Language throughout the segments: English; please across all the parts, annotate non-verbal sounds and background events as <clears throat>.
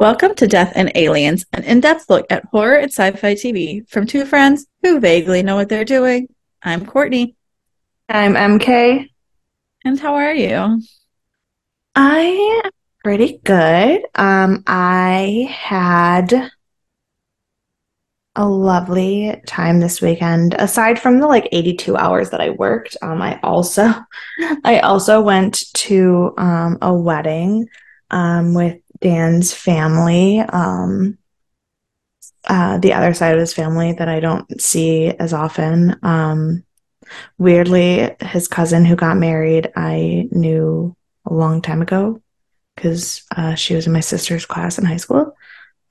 Welcome to Death and Aliens, an in depth look at horror and sci fi TV from two friends who vaguely know what they're doing. I'm Courtney. I'm MK. And how are you? I am pretty good. Um, I had a lovely time this weekend. Aside from the like 82 hours that I worked, um, I also <laughs> I also went to um a wedding um with Dan's family. Um uh the other side of his family that I don't see as often. Um weirdly, his cousin who got married, I knew a long time ago because uh, she was in my sister's class in high school.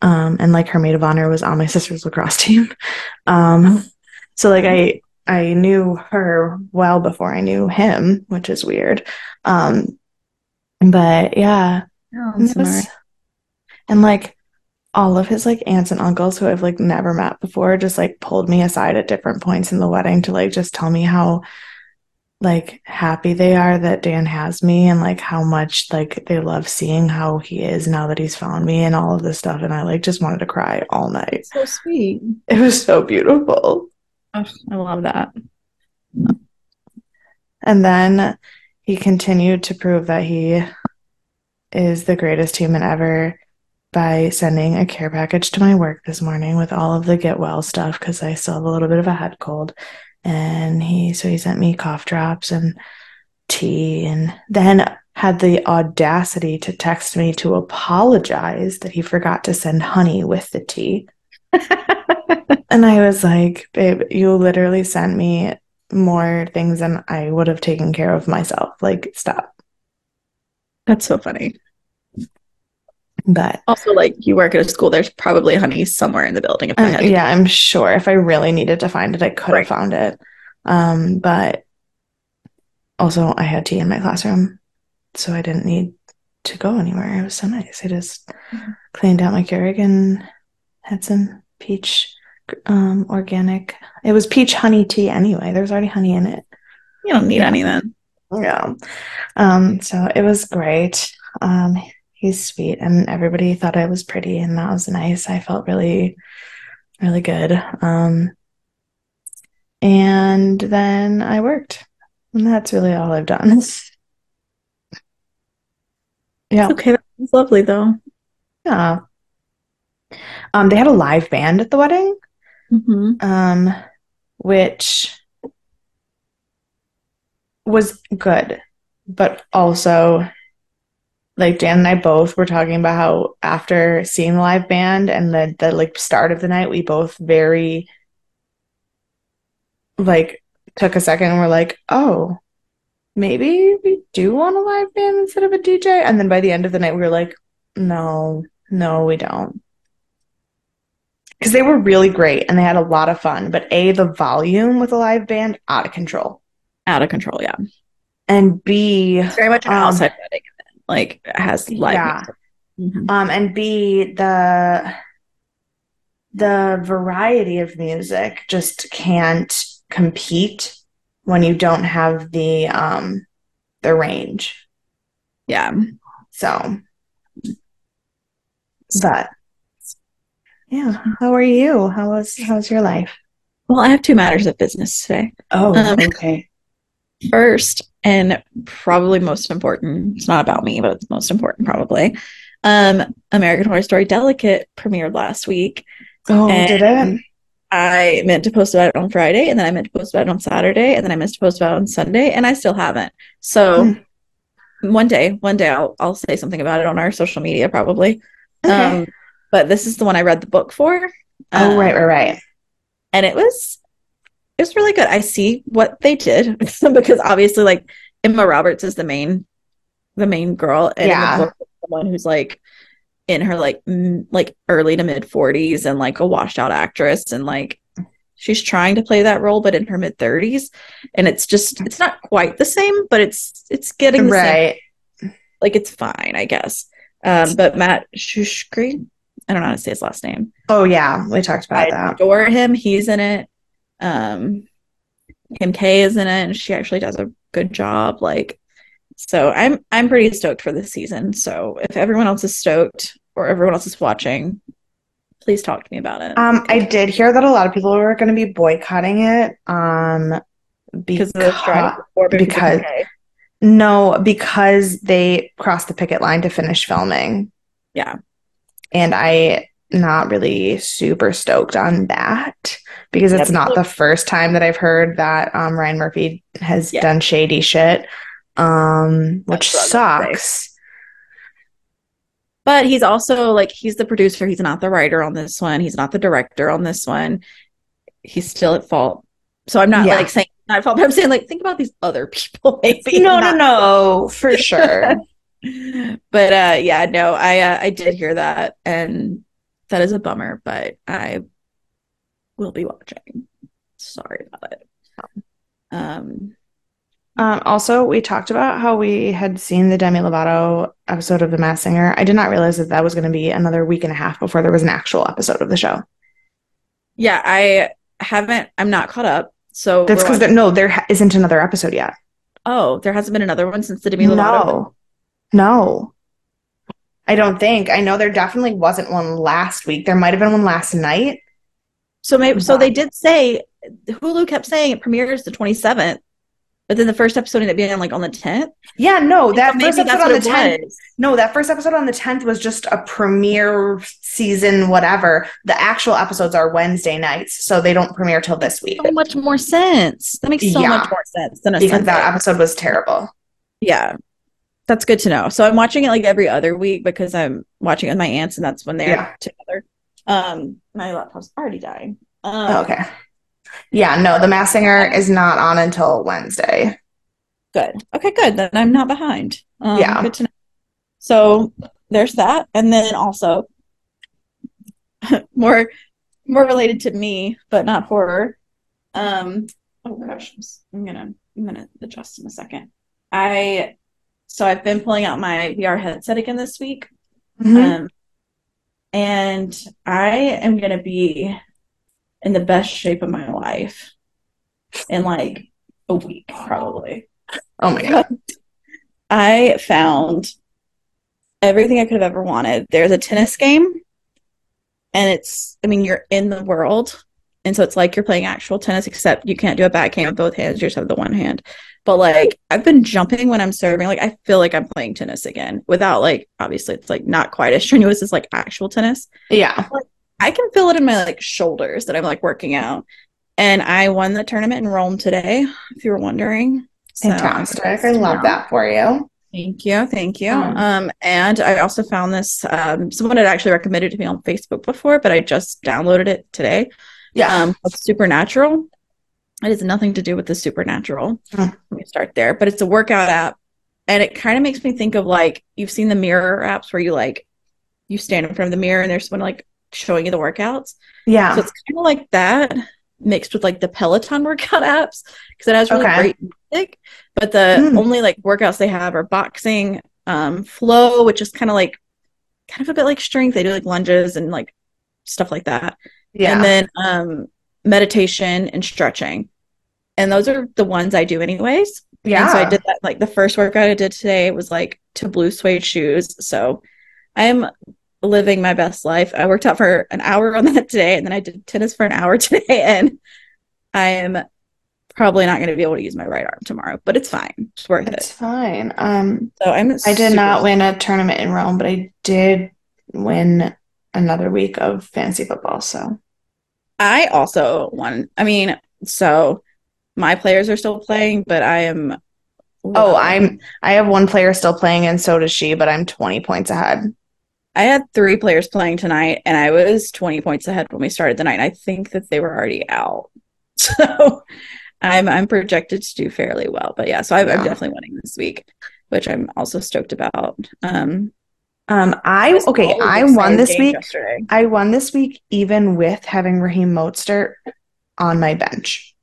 Um, and like her maid of honor was on my <laughs> sister's lacrosse team. Um, so like I I knew her well before I knew him, which is weird. Um, but yeah, Oh, and, it was- and like all of his like aunts and uncles who I've like never met before just like pulled me aside at different points in the wedding to like just tell me how like happy they are that Dan has me and like how much like they love seeing how he is now that he's found me and all of this stuff and I like just wanted to cry all night. so sweet. It was so beautiful. Oh, I love that. And then he continued to prove that he is the greatest human ever by sending a care package to my work this morning with all of the get well stuff because I still have a little bit of a head cold. And he, so he sent me cough drops and tea and then had the audacity to text me to apologize that he forgot to send honey with the tea. <laughs> And I was like, babe, you literally sent me more things than I would have taken care of myself. Like, stop. That's so funny. But Also, like you work at a school, there's probably honey somewhere in the building. If I um, had yeah, I'm sure if I really needed to find it, I could Right. have found it. Um, but also, I had tea in my classroom, so I didn't need to go anywhere. It was so nice. I just Mhm. cleaned out my Keurig and had some peach um, organic. It was peach honey tea anyway. There was already honey in it. You don't need Yeah. any then. Yeah. Um, so it was great. Um, he's sweet and everybody thought I was pretty and that was nice. I felt really, really good. Um, and then I worked. And that's really all I've done. <laughs> Yeah. It's okay. That's lovely though. Yeah. Um, they had a live band at the wedding, hmm um, which was good, but also like Dan and I both were talking about how after seeing the live band and the the like start of the night, we both very like took a second and were like, oh, maybe we do want a live band instead of a DJ. And then by the end of the night, we were like, no, no, we don't. Because they were really great and they had a lot of fun, but A, the volume with a live band, out of control. Out of control. Yeah. And B, It's very much an Um, outside wedding. Like has live. yeah. Mhm. Um, and B, the the variety of music just can't compete when you don't have the um the range. Yeah. So, but yeah, how are you? How was how's your life? Well, I have two matters of business today. Oh, Um, okay. First, and probably most important, it's not about me, but it's most important probably. Um, American Horror Story Delicate premiered last week. Oh, did it? I meant to post about it on Friday, and then I meant to post about it on Saturday, and then I meant to post about it on Sunday, and I still haven't. So one day, one day I'll I'll say something about it on our social media probably. Okay. Um, but this is the one I read the book for. oh, Um, right, right, right. and it was it was really good. I see what they did <laughs> because obviously like Emma Roberts is the main the main girl and Yeah. someone who's like in her like m- like early to mid 40s and like a washed out actress and like she's trying to play that role but in her mid 30s and it's just it's not quite the same but it's it's getting the same Right. like it's fine I guess um but Matt Shushkri I don't know how to say his last name Oh yeah, we talked about I that. adore him. He's in it. Um, Kim K is in it, and she actually does a good job. Like, so I'm I'm pretty stoked for this season. So if everyone else is stoked, or everyone else is watching, please talk to me about it. Um, I did hear that a lot of people were going to be boycotting it. Um, because of the strike or because, because- no, because they crossed the picket line to finish filming, yeah, and I not really super stoked on that because it's not the first time that I've heard that um Ryan Murphy has Yeah. done shady shit, um, which That's what I was gonna sucks. but he's also like he's the producer. He's not the writer on this one. He's not the director on this one. He's still at fault. So I'm not Yeah. like saying not at fault, but I'm saying like think about these other <laughs> people. Maybe No, no, no, for sure. <laughs> but uh yeah no i uh, i did hear that and that is a bummer but i will be watching sorry about it um Um, also, we talked about how we had seen the Demi Lovato episode of The Masked Singer. I did not realize that that was going to be another week and a half before there was an actual episode of the show. yeah i haven't i'm not caught up so That's because no, there ha- isn't another episode yet. oh there hasn't been another one since the demi lovato No, no, I don't think. I know there definitely wasn't one last week. There might have been one last night. So maybe so they did say hulu kept saying it premieres the 27th but then the first episode ended up being like on the 10th Yeah, no, that So first episode on the tenth. was. No, that first episode on the tenth was just a premiere season, whatever. The actual episodes are Wednesday nights, so they don't premiere till this week. so much more sense that makes so Yeah. much more sense than a because Sunday. that episode was terrible. Yeah. That's good to know. So I'm watching it like every other week because I'm watching it with my aunts and that's when they're Yeah. together. Um my laptop's already dying. Um Oh, okay. Yeah, no, The Masked Singer is not on until Wednesday. good. Okay, good. Then I'm not behind. Um, Yeah. good to know. So there's that. And then also <laughs> more more related to me, but not horror. Um oh gosh, I'm gonna I'm gonna adjust in a second. I so I've been pulling out my VR headset again this week. Mhm. Um, and I am going to be in the best shape of my life in like a week, probably. oh my god. I found everything I could have ever wanted. There's a tennis game, and it's, I mean, you're in the world. And so it's like you're playing actual tennis, except you can't do a backhand with both hands. You just have the one hand. But like, I've been jumping when I'm serving. Like, I feel like I'm playing tennis again without, like, obviously, it's like not quite as <laughs> strenuous as like actual tennis. Yeah. I can feel it in my like shoulders that I'm like working out. And I won the tournament in Rome today, if you were wondering. So, Fantastic. I love that for you. Thank you, thank you. Um, Um, and I also found this. Um, someone had actually recommended to me on Facebook before, but I just downloaded it today. Yeah. Um, Supernatural. It has nothing to do with the supernatural. Hmm. Let me start there, but it's a workout app, and it kind of makes me think of like you've seen the mirror apps where you like you stand in front of the mirror and there's someone like showing you the workouts. yeah. So it's kind of like that mixed with like the Peloton <laughs> workout apps because it has really Okay. great music. But the Mm. only like workouts they have are boxing, um, flow, which is kind of like kind of a bit like strength. They do like lunges and like stuff like that. yeah. And then um, meditation and stretching. And those are the ones I do anyways. yeah. And so I did that like the first workout I did today was like to blue suede shoes. So I'm living my best life. I worked out for an hour on that today and then I did tennis for an hour <laughs> today and I am probably not going to be able to use my right arm tomorrow, but it's fine. It's worth It's it. fine. Um, So I'm I did not win a tournament in Rome, but I did win another week of fancy football. So I also won. I mean, so my players are still playing, but I am oh, I'm I have one player still playing, and so does she, but I'm 20 points ahead. I had three players playing tonight, and I was 20 points ahead when we started the night. I think that they were already out. <laughs> So I'm I'm projected to do fairly well. But yeah, so I, I'm definitely winning this week, which I'm also stoked about. Um, Um, I okay, I won this week. Yesterday. I won this week even with having Raheem Mostert on my bench.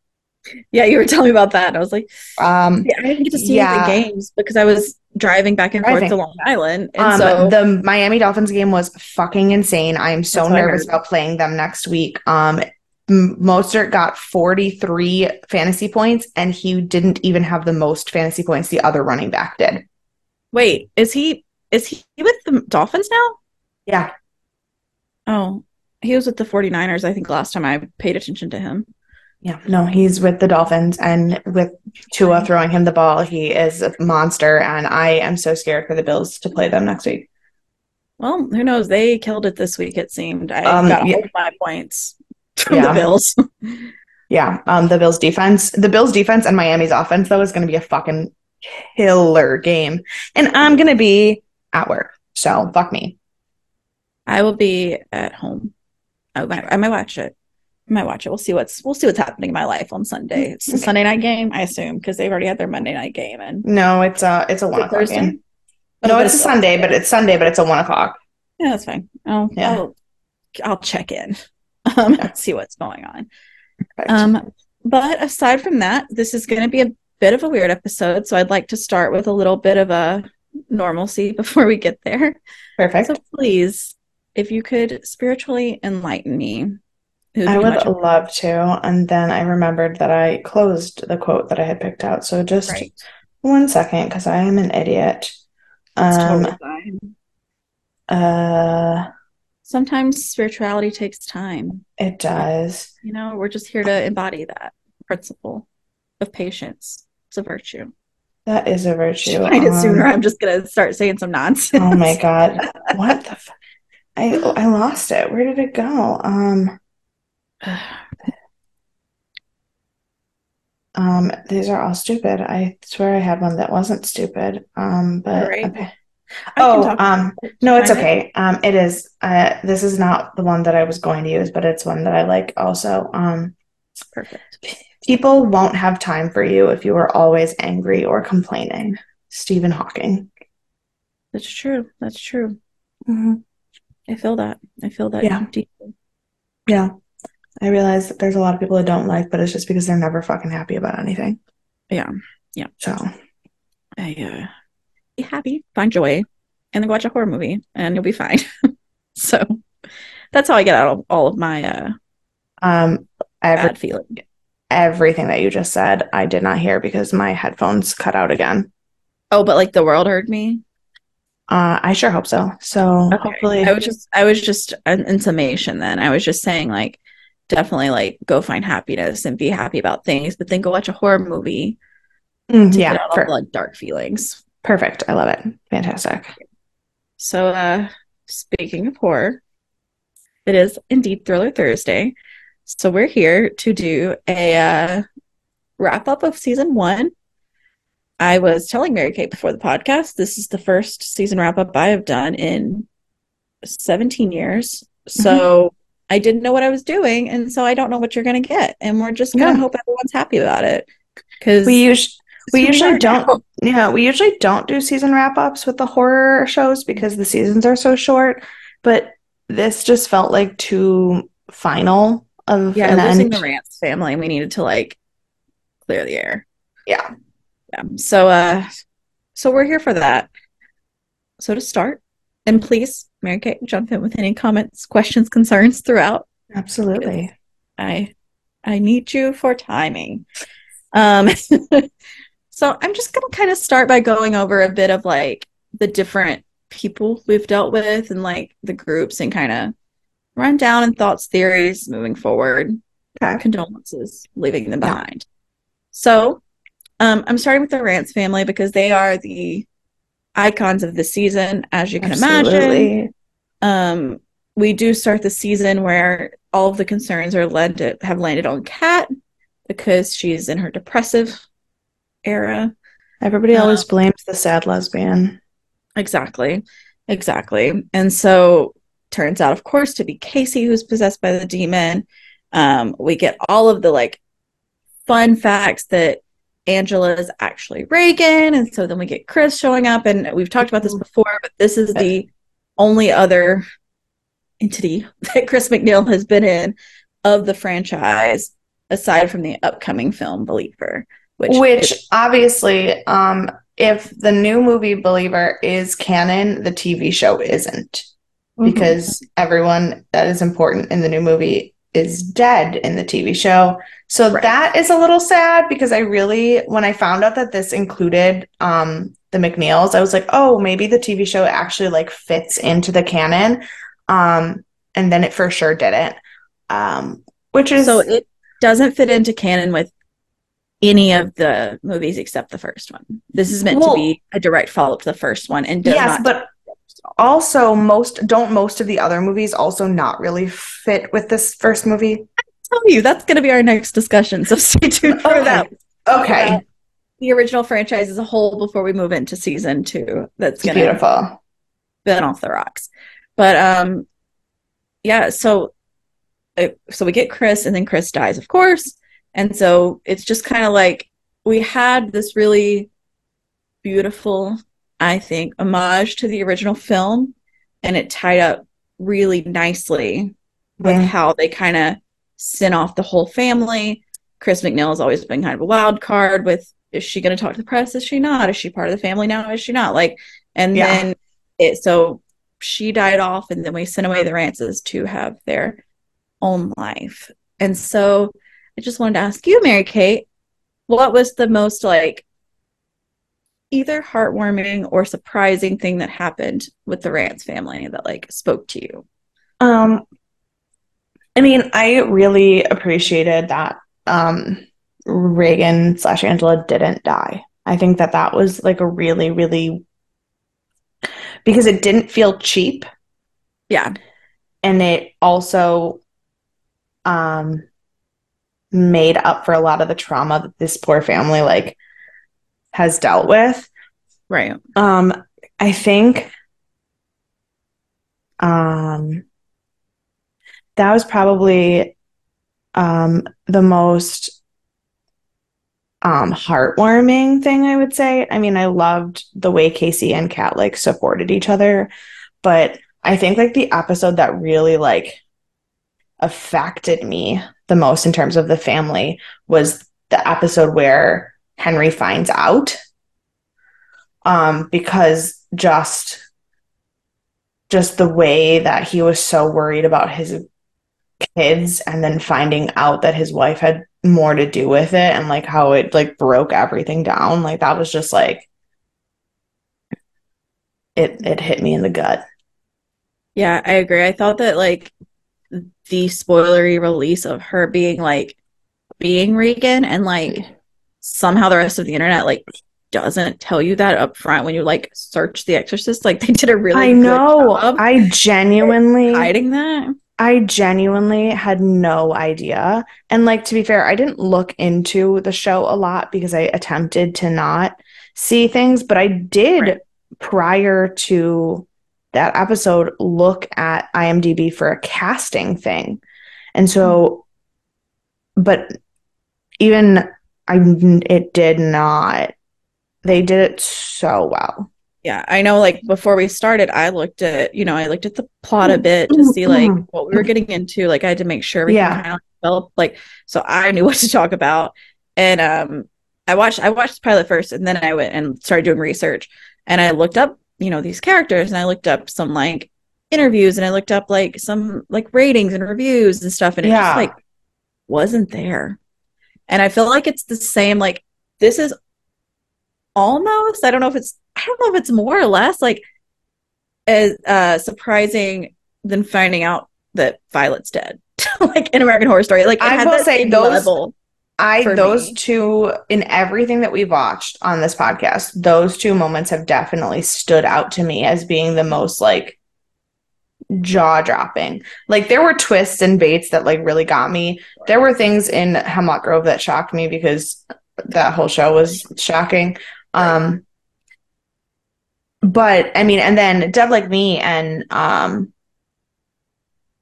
Yeah, you were telling me about that. I was like, Um, yeah, I didn't get to see Yeah. the games because I was driving back and forth to Long Island, and um, so the Miami Dolphins game was fucking insane. I am so That's what I nervous about playing them next week. Um, Mostert got 43 fantasy points, and he didn't even have the most fantasy points the other running back did. wait, is he is he with the Dolphins now? Yeah. Oh, he was with the 49ers, I think, last time I paid attention to him. Yeah, no, he's with the Dolphins, and with Tua throwing him the ball, he is a monster. And I am so scared for the Bills to play them next week. Well, who knows? They killed it this week, it seemed. I Um, got yeah. my points from Yeah. the Bills. <laughs> Yeah, um, the Bills defense, the Bills defense, and Miami's offense though is going to be a fucking killer game, and I'm going to be at work, so fuck me. I will be at home. I might, I might watch it. I might watch it. We'll see what's we'll see what's happening in my life on Sunday. <laughs> It's a. Sunday night game, I assume, because they've already had their Monday night game and No, it's a it's a one o'clock Thursday? game. Oh, No, but it's a Sunday, but it's Sunday, but it's a one o'clock. yeah, that's fine. I'll Yeah. I'll, I'll check in. <laughs> Um, Yeah. see what's going on. Perfect. Um, but aside from that, this is going to be a bit of a weird episode. So I'd like to start with a little bit of a normalcy <laughs> before we get there. Perfect. So please, if you could spiritually enlighten me, would I would love to, and then I remembered that I closed the quote that I had picked out. So just Right. one second, because I am an idiot. It's Um, totally fine. uh, Sometimes spirituality takes time. it does. You know, we're just here to embody that principle of patience. It's a virtue. That is a virtue. Find it sooner. Um, I'm just gonna start saying some nonsense. <laughs> Oh my God. What the f- I I lost it. Where did it go? Um <sighs> um these are all stupid. I swear I had one that wasn't stupid. Um but All right. okay. Oh, um no, it's okay. Um it is uh this is not the one that I was going to use, but it's one that I like also. Um Perfect. people won't have time for you if you are always angry or complaining. Stephen Hawking. That's true. That's true. I feel that. I feel that Yeah. deeply. Yeah. I realize that there's a lot of people that don't like, but it's just because they're never fucking happy about anything. Yeah. Yeah. So, I uh, be happy, find joy, and then watch a horror movie, and you'll be fine. <laughs> so that's how I get out of all of my uh, um, every, bad feeling. everything that you just said, I did not hear because my headphones cut out again. Oh, but like the world heard me. Uh, I sure hope so. So Okay. hopefully, I was just, I was just in, summation. Then I was just saying, like, definitely, like, go find happiness and be happy about things, but then go watch a horror movie Mm, to yeah, get out all the like, dark feelings. perfect. I love it. Fantastic. So, uh, speaking of horror, it is indeed Thriller Thursday. So we're here to do a uh, wrap up of season one. I was telling Mary Kate before the podcast, this is the first season wrap up I have done in 17 years. So I didn't know what I was doing, and so I don't know what you're going to get, and we're just going to Yeah. hope everyone's happy about it because We usually we usually don't. Yeah, we usually don't do season wrap ups with the horror shows because the seasons are so short. But this just felt like too final of yeah, losing the Rance family, we needed to like clear the air. Yeah. Yeah. So uh so we're here for that. So to start, and please, Mary Kate, jump in with any comments, questions, concerns throughout. Absolutely. I I need you for timing. Um <laughs> so I'm just gonna kind of start by going over a bit of like the different people we've dealt with and like the groups and kind of run down and thoughts, theories moving forward Okay. condolences, leaving them Yeah. behind. So, um, I'm starting with the Rance family because they are the icons of the season, as you can imagine. Um, we do start the season where all of the concerns are led to, have landed on Kat because she's in her depressive era. Everybody Um, always blames the sad lesbian. Exactly. Exactly. And so turns out, of course, to be Casey who's possessed by the demon. Um, we get all of the like fun facts that Angela is actually Regan. And so then we get Chris showing up, and we've talked about this before, but this is the only other entity <laughs> that Chris MacNeil has been in of the franchise aside from the upcoming film Believer, which, Which is- obviously, um, if the new movie Believer is canon, the TV show isn't. Mm-hmm. Because everyone that is important in the new movie is dead in the TV show. So Right. that is a little sad because I really, when I found out that this included um, the MacNeils, I was like, oh, maybe the TV show actually like fits into the canon. Um, and then it for sure didn't. Um, which is so it doesn't fit into canon with any of the movies except the first one. This is meant Well- to be a direct follow up to the first one, and does yes, not but also most don't most of the other movies also not really fit with this first movie. I tell you that's going to be our next discussion. So stay tuned for Okay. that. Okay, About The original franchise as a whole before we move into season two. That's going to beautiful. been off the rocks. But um, yeah. So, uh, so we get Chris, and then Chris dies, of course, and so it's just kind of like we had this really beautiful, I think, homage to the original film, and it tied up really nicely with Mhm. how they kind of sent off the whole family. Chris MacNeil has always been kind of a wild card with is she going to talk to the press? Is she not? Is she part of the family now? Is she not? Like, and Yeah. then it so she died off, and then we sent away the Rances to have their own life. And so I just wanted to ask you, Mary Kate, what was the most like either heartwarming or surprising thing that happened with the Rance family that like spoke to you? Um, I mean, I really appreciated that um, Regan slash Angela didn't die. I think that that was like a really, really because it didn't feel cheap, Yeah. and it also um made up for a lot of the trauma that this poor family like has dealt with. Right. Um, I think um that was probably um the most um heartwarming thing I would say. I mean, I loved the way Casey and Kat like supported each other, but I think like the episode that really like affected me the most in terms of the family was the episode where Henry finds out um, because just just the way that he was so worried about his kids and then finding out that his wife had more to do with it and like how it like broke everything down like that was just like it it hit me in the gut Yeah, I agree. I thought that like the spoilery release of her being like being Regan and like somehow the rest of the internet like doesn't tell you that up front when you like search The Exorcist. Like they did a really I good know job I genuinely hiding that. I genuinely had no idea. And like to be fair, I didn't look into the show a lot because I attempted to not see things, but I did Right. prior to that episode look at IMDb for a casting thing. And so but even I it did not they did it so well. Yeah, I know like before we started, I looked at, you know, I looked at the plot a bit to see like what we were getting into. Like I had to make sure everything Yeah. kind of developed like so I knew <laughs> what to talk about. And um I watched I watched the pilot first and then I went and started doing research and I looked up, you know, these characters and I looked up some like interviews and I looked up like some like ratings and reviews and stuff and it Yeah. just like wasn't there. And I feel like it's the same like this is almost I don't know if it's I don't know if it's more or less like as uh surprising than finding out that Violet's dead. <laughs> like in American Horror Story. Like it I will say those-. I those me. two in everything that we've watched on this podcast, those two moments have definitely stood out to me as being the most like jaw dropping. Like there were twists and baits that like really got me. There were things in Hemlock Grove that shocked me because that whole show was shocking. Um but I mean and then Dead Like Me and um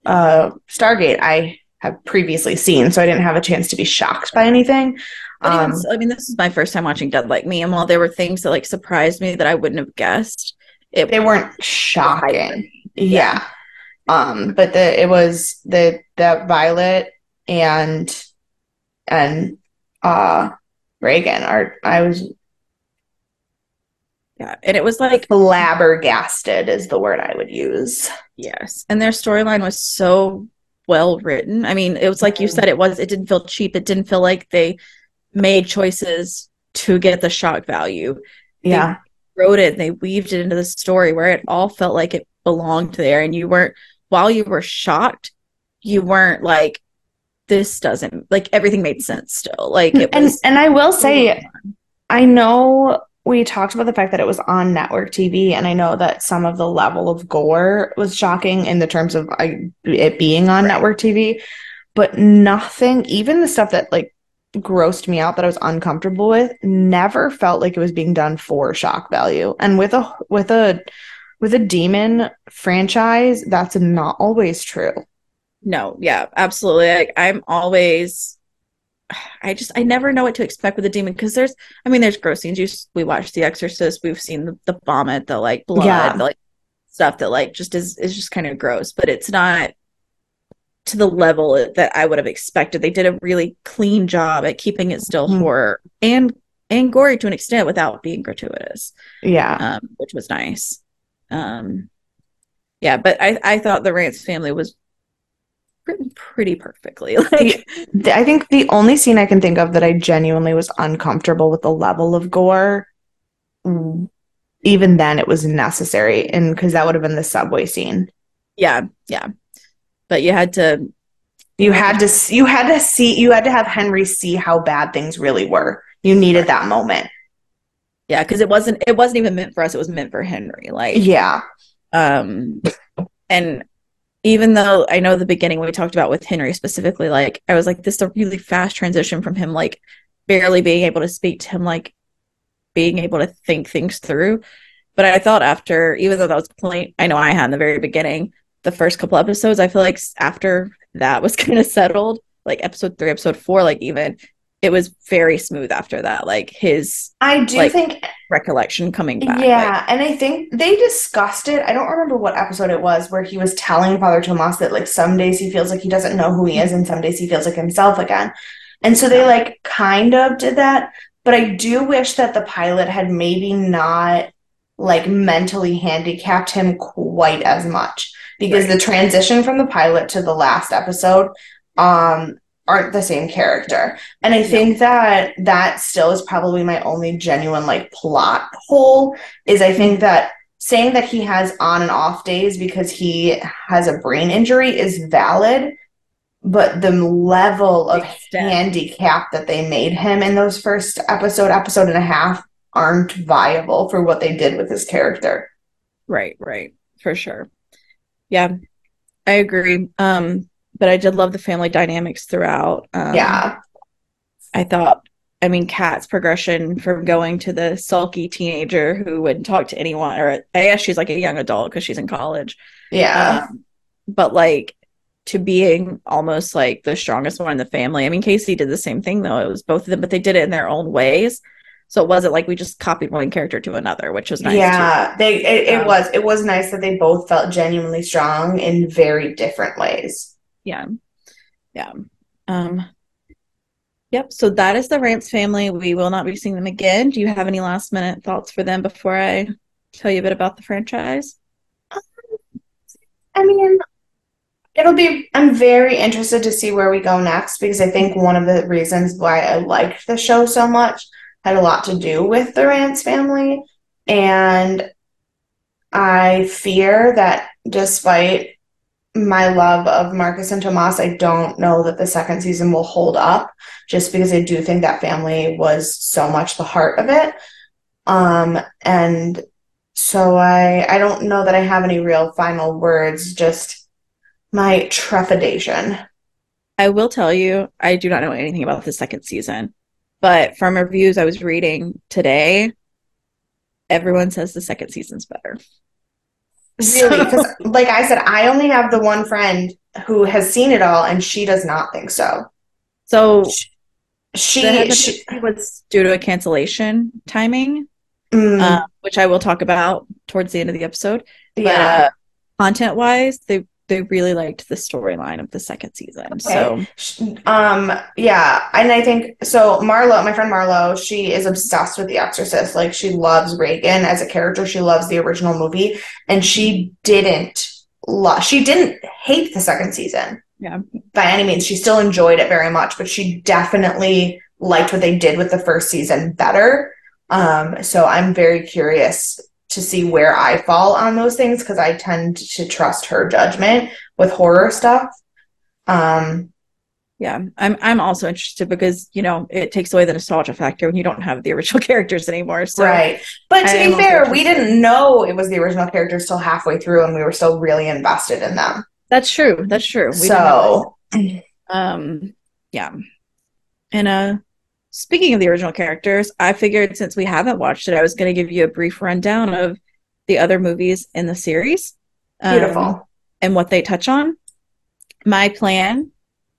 uh Stargate I have previously seen, so I didn't have a chance to be shocked by anything. But even Um, I mean, this is my first time watching Dead Like Me, and while there were things that like surprised me that I wouldn't have guessed, it they weren't shocking. Yeah. Um, but the it was the the Violet and and uh Regan are I was Yeah, and it was like flabbergasted is the word I would use. yes, and their storyline was so well written. I mean, it was like you said, it was. It didn't feel cheap. It didn't feel like they made choices to get the shock value. Yeah. wrote it and they weaved it into the story where it all felt like it belonged there and you weren't while you were shocked you weren't like this doesn't like everything made sense still like it and was and I will say I know we talked about the fact that it was on network TV, and I know that some of the level of gore was shocking in the terms of I, it being on Right. network TV, but nothing, even the stuff that like grossed me out that I was uncomfortable with, never felt like it was being done for shock value. And with a with a with a demon franchise, that's not always true. no yeah absolutely like i'm always i just i never know what to expect with a demon because there's i mean there's gross scenes you we watched the exorcist we've seen the, the vomit the like blood Yeah. the, like stuff that like just is is just kind of gross but it's not to the level that i would have expected they did a really clean job at keeping it still Mhm. horror and and gory to an extent without being gratuitous Yeah. um, which was nice. Um, yeah, but I, I thought the Rance family was written pretty perfectly. <laughs> Like, I think the only scene I can think of that I genuinely was uncomfortable with the level of gore, even then it was necessary, and because that would have been the subway scene. yeah, yeah. But you had to, You had to, you had to see, you had to have Henry see how bad things really were. You needed that moment. Yeah, because it wasn't, it wasn't even meant for us. It was meant for Henry. Like, Yeah, um, and even though I know the beginning we talked about with Henry specifically, like I was like, this is a really fast transition from him, like barely being able to speak to him, like being able to think things through. But I thought after, even though that was a complaint I know I had in the very beginning, the first couple episodes, I feel like after that was <laughs> kind of settled, like episode three, episode four, like even it was very smooth after that. Like his I do Like, think recollection coming back. like- Yeah, and I think they discussed it. I don't remember what episode it was where he was telling Father Tomas that like some days he feels like he doesn't know who he is and some days he feels like himself again. And so they like kind of did that, but I do wish that the pilot had maybe not like mentally handicapped him quite as much because Right. the transition from the pilot to the last episode um aren't the same character. And I think that that still is probably my only genuine like plot hole is I think that saying that he has on and off days because he has a brain injury is valid, but the level of Extent. handicap that they made him in those first episode, episode and a half aren't viable for what they did with his character. Right, right, for sure. Yeah, I agree. Um, but I did love the family dynamics throughout. Um, yeah. I thought, I mean, Kat's progression from going to the sulky teenager who wouldn't talk to anyone, or I guess she's like a young adult because she's in college. Yeah. Um, but like to being almost like the strongest one in the family. I mean, Casey did the same thing though. It was both of them, but they did it in their own ways. So it wasn't like we just copied one character to another, which was nice. too. yeah, they it, it Um, was it was nice that they both felt genuinely strong in very different ways. Yeah. Yeah. Um yep so that is the rance family. We will not be seeing them again. Do you have any last minute thoughts for them before i tell you a bit about the franchise? I mean, it'll be, I'm very interested to see where we go next because I think one of the reasons why I liked the show so much had a lot to do with the Rance family. And I fear that despite my love of Marcus and Tomas, I don't know that the second season will hold up just because I do think that family was so much the heart of it. Um, and so I I don't know that I have any real final words, just my trepidation. i will tell you i do not know anything about the second season but from reviews i was reading today everyone says the second season's better Really, because like I said, I only have the one friend who has seen it all and she does not think so. so She, the she was due to a cancellation timing mm, uh, which i will talk about towards the end of the episode But yeah. uh, content wise, they they really liked the storyline of the second season. So Um, yeah, and I think so. Marlo, my friend Marlo, she is obsessed with The Exorcist. Like she loves Regan as a character. She loves the original movie, and she didn't love. she didn't hate the second season yeah, by any means. She still enjoyed it very much, but she definitely liked what they did with the first season better. Um, so I'm very curious to see where I fall on those things because I tend to trust her judgment with horror stuff. Um, yeah, I'm I'm also interested because you know it takes away the nostalgia factor when you don't have the original <laughs> characters anymore. So right, but to I be fair, we didn't know it was the original characters till halfway through, and we were still really invested in them. that's true. That's true. We so um, yeah, and uh, speaking of the original characters, I figured since we haven't watched it, I was going to give you a brief rundown of the other movies in the series. um, beautiful. and what they touch on. My plan,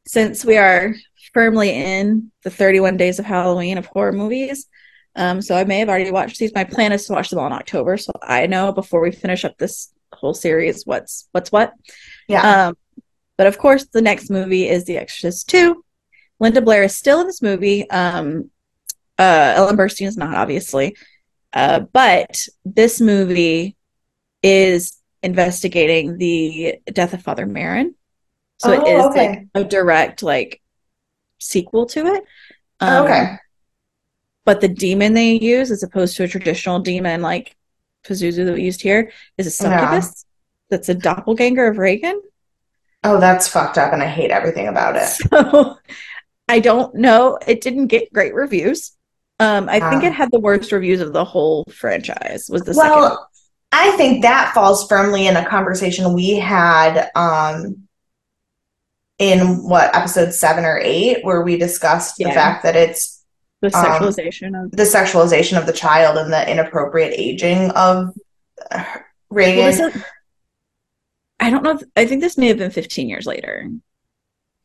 since we are firmly in the 31 days of Halloween of horror movies, um, so I may have already watched these. My plan is to watch them all in October, so I know before we finish up this whole series what's what's what. yeah, Um, but of course, the next movie is The Exorcist 2. Linda Blair is still in this movie. Um, uh, Ellen Burstyn is not, obviously. Uh, but this movie is investigating the death of Father Merrin. So it Oh, is okay. like a direct like sequel to it. Oh, Um, okay, But the demon they use, as opposed to a traditional demon like Pazuzu that we used here, is a Yeah. succubus. That's a doppelganger of Regan. oh, that's fucked up, and I hate everything about it. <laughs> So I don't know. It didn't get great reviews. Um, I think Ah. it had the worst reviews of the whole franchise. Was the second? Well, I think that falls firmly in a conversation we had um in what episode seven or eight, where we discussed the Yeah. fact that it's the um, sexualization of the sexualization of the child and the inappropriate aging of Regan. Well, I don't know. If, I think this may have been 15 years later.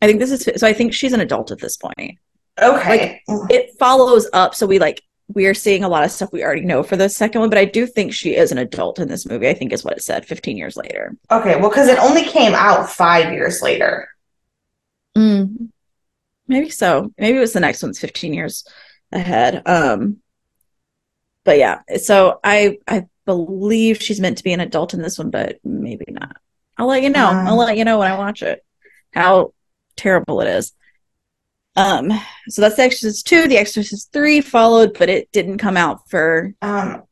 I think this is so. I think she's an adult at this point. okay. It follows up, so we like we are seeing a lot of stuff we already know for the second one, but I do think she is an adult in this movie. I think is what it said 15 years later. okay. Well, because it only came out five years later. Mm. Maybe so. Maybe it was the next one's 15 years ahead. Um, but yeah, so I I believe she's meant to be an adult in this one, but maybe not. I'll let you know. Um, I'll let you know when I watch it how terrible it is. Um, so that's The Exorcist 2. The Exorcist 3 followed, but it didn't come out for Um,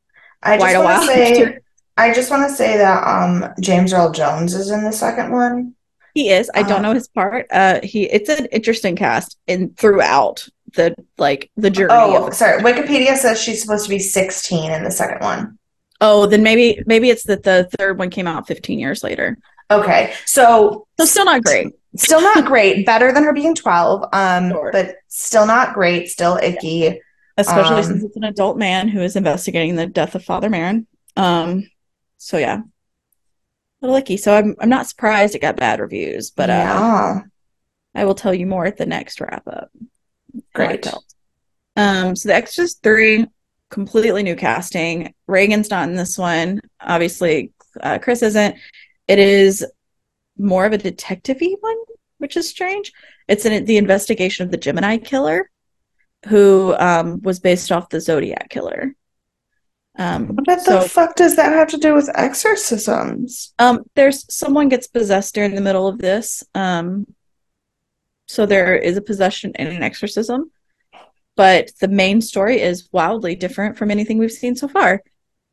I quite just a want while. to say. <laughs> I just want to say that um James Earl Jones is in the second one. He is. I don't Uh, know his part. Uh, he it's an interesting cast in throughout the like the journey Oh, sorry. Wikipedia says she's supposed to be 16 in the second one. Oh, then maybe maybe it's that the third one came out 15 years later. Okay, so So still not great. Still not great. Better than her being 12, um, Sure. but still not great. Still icky. Especially Um, since it's an adult man who is investigating the death of Father Merrin. Um so yeah. A little icky. So I'm I'm not surprised it got bad reviews, but uh yeah, I will tell you more at the next wrap up. great. Um, so The Exorcist 3, completely new casting. Regan's not in this one. Obviously, uh, Chris isn't. It is more of a detective one, which is strange. It's in the investigation of the Gemini killer, who um, was based off the Zodiac killer. Um, What so the fuck does that have to do with exorcisms? um, there's someone gets possessed during the middle of this. Um, so there is a possession and an exorcism, but the main story is wildly different from anything we've seen so far.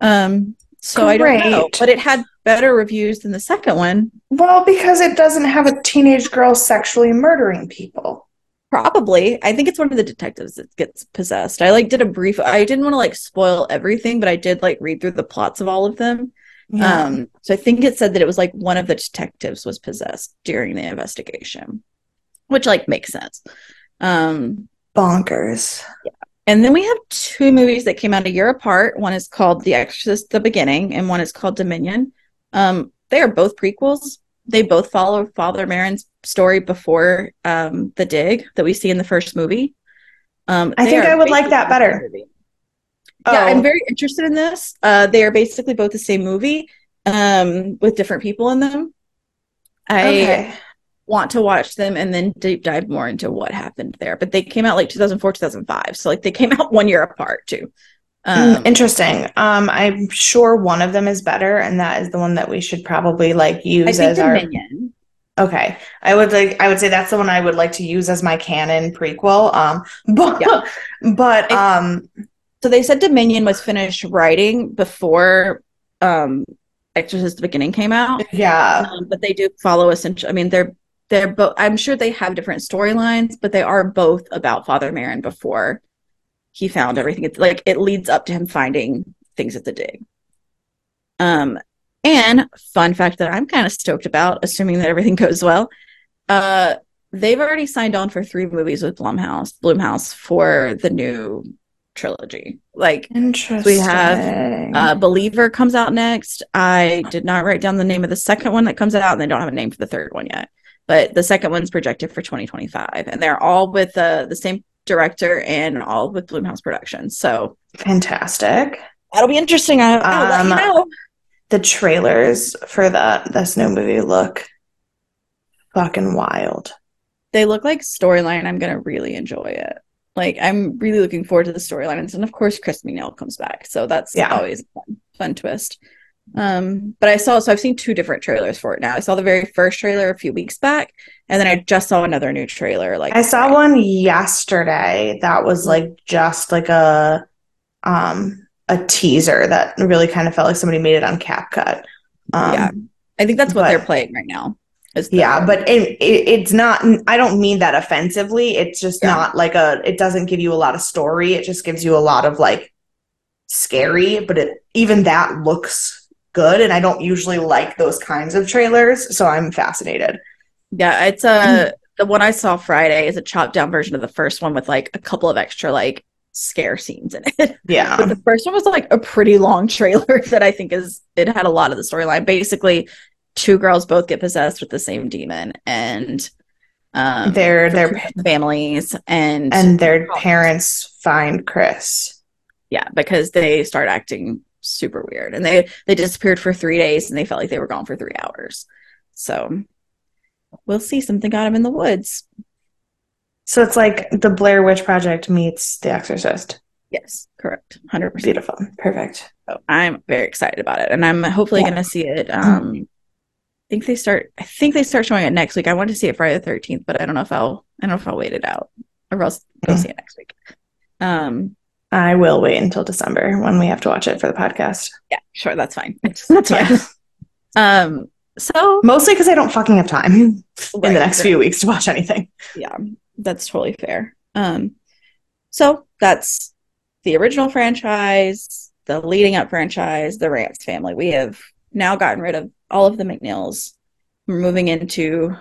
Um, so I don't know, but it had better reviews than the second one. Well, because it doesn't have a teenage girl sexually murdering people. Probably, I think it's one of the detectives that gets possessed. I like did a brief. I didn't want to like spoil everything, but I did like read through the plots of all of them. Yeah. Um, so I think it said that it was like one of the detectives was possessed during the investigation, which like makes sense. Um, Bonkers. And then we have two movies that came out a year apart. One is called The Exorcist: The Beginning, and one is called Dominion. Um, they are both prequels. They both follow Father Merrin's story before um, the dig that we see in the first movie. Um, I think I would like that better. same. Yeah, Oh. I'm very interested in this. Uh, they are basically both the same movie um, with different people in them. I okay. Want to watch them and then deep dive more into what happened there. But they came out like 2004, 2005. So like they came <laughs> out one year apart too. Mm, Um, Interesting. Um, I'm sure one of them is better, and that is the one that we should probably like I use think as our. Dominion. Okay, I would like. I would say that's the one I would like to use as my canon prequel. Um, <laughs> but Yeah. but um, So they said Dominion was finished writing before um Exorcist the Beginning came out. Yeah. Um, but they do follow essentially I mean they're they're both I'm sure they have different storylines, but they are both about Father Merrin before he found everything. It's like it leads up to him finding things at the dig. Um and fun fact that I'm kind of stoked about, assuming that everything <laughs> goes well. Uh they've already signed on for three movies with Blumhouse, Bloomhouse for the new trilogy. Like Interesting. we have uh, Believer comes out next. I did not write down the name of the second one that comes out, and they don't have a name for the third one yet. But the second one's projected for 2025, and they're all with uh, the same director and all with Blumhouse Productions. So fantastic. that'll be interesting. I, I'll let you Um, know. The trailers for that this new movie look fucking wild. They look like storyline. I'm gonna really enjoy it. Like I'm really looking forward to the storylines, and of course, Chris MacNeil comes back, so that's Yeah. always a fun, fun twist. Um, but I saw so I've seen two different trailers for it now. I saw the very first trailer a few weeks back, and then I just saw another new trailer. Like I saw one yesterday that was like just like a um a teaser that really kind of felt like somebody made it on CapCut. Um, Yeah. I think that's what but- they're playing right now. the- Yeah, but it, it, it's not. I don't mean that offensively. It's just Yeah. not like a. It doesn't give you a lot of story. It just gives you a lot of like scary. But it even that looks good, and I don't usually like those kinds of trailers, so I'm fascinated. yeah, it's a the one I saw Friday is a chopped down version of the first one with like a couple of extra like scare scenes in it. <laughs> But Yeah, the first one was like a pretty long trailer <laughs> that I think is it had a lot of the storyline. Basically, two girls both get possessed with the same demon, and um, their their families, and and their parents find Chris. yeah, because they start acting super weird, and they they disappeared for three days, and they felt like they were gone for three hours. So we'll see. Something got him in the woods. So it's like the Blair Witch Project meets The Exorcist. Yes, correct, hundred percent. Beautiful, perfect. So I'm very excited about it, and I'm hopefully Yeah. going to see it. Um, I think they start. I think they start showing it next week. I want to see it Friday the 13th, but I don't know if I'll. I don't know if I'll wait it out or else go Mm. see it next week. Um, I will wait until December when we have to watch it for the podcast. yeah, sure, that's fine. <laughs> that's fine. Yeah. Um, so Mostly because I don't fucking have time in the next right. few weeks to watch anything. yeah, that's totally fair. Um, so that's the original franchise, the leading up franchise, the Rance family. We have now gotten rid of all of the MacNeils. We're moving into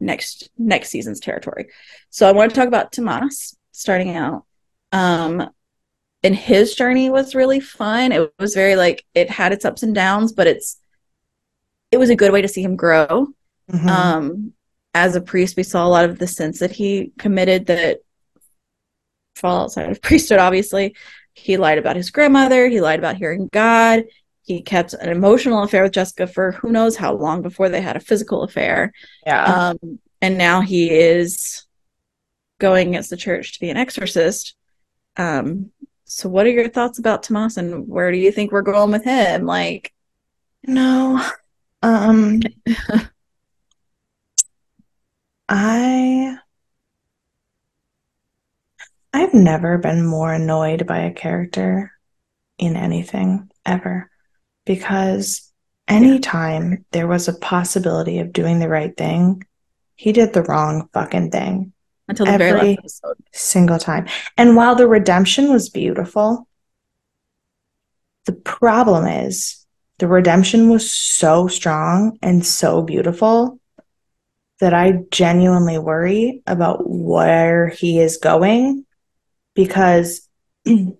next next season's territory. So I want to talk about Tomas starting out. Um, and his journey was really fun. It was very like it had its ups and downs, but it's it was a good way to see him grow Mhm. um as a priest we saw a lot of the sins that he committed that fall outside of <laughs> priesthood obviously he lied about his grandmother he lied about hearing god he kept an emotional affair with jessica for who knows how long before they had a physical affair yeah. um and now he is going against the church to be an exorcist um so what are your thoughts about tomas and where do you think we're going with him like no. Um I I've never been more annoyed by a character in anything ever because anytime there was a possibility of doing the right thing, he did the wrong fucking thing. Until the very Every- last episode single time. And while the redemption was beautiful, the problem is the redemption was so strong and so beautiful that I genuinely worry about where he is going because <clears throat> the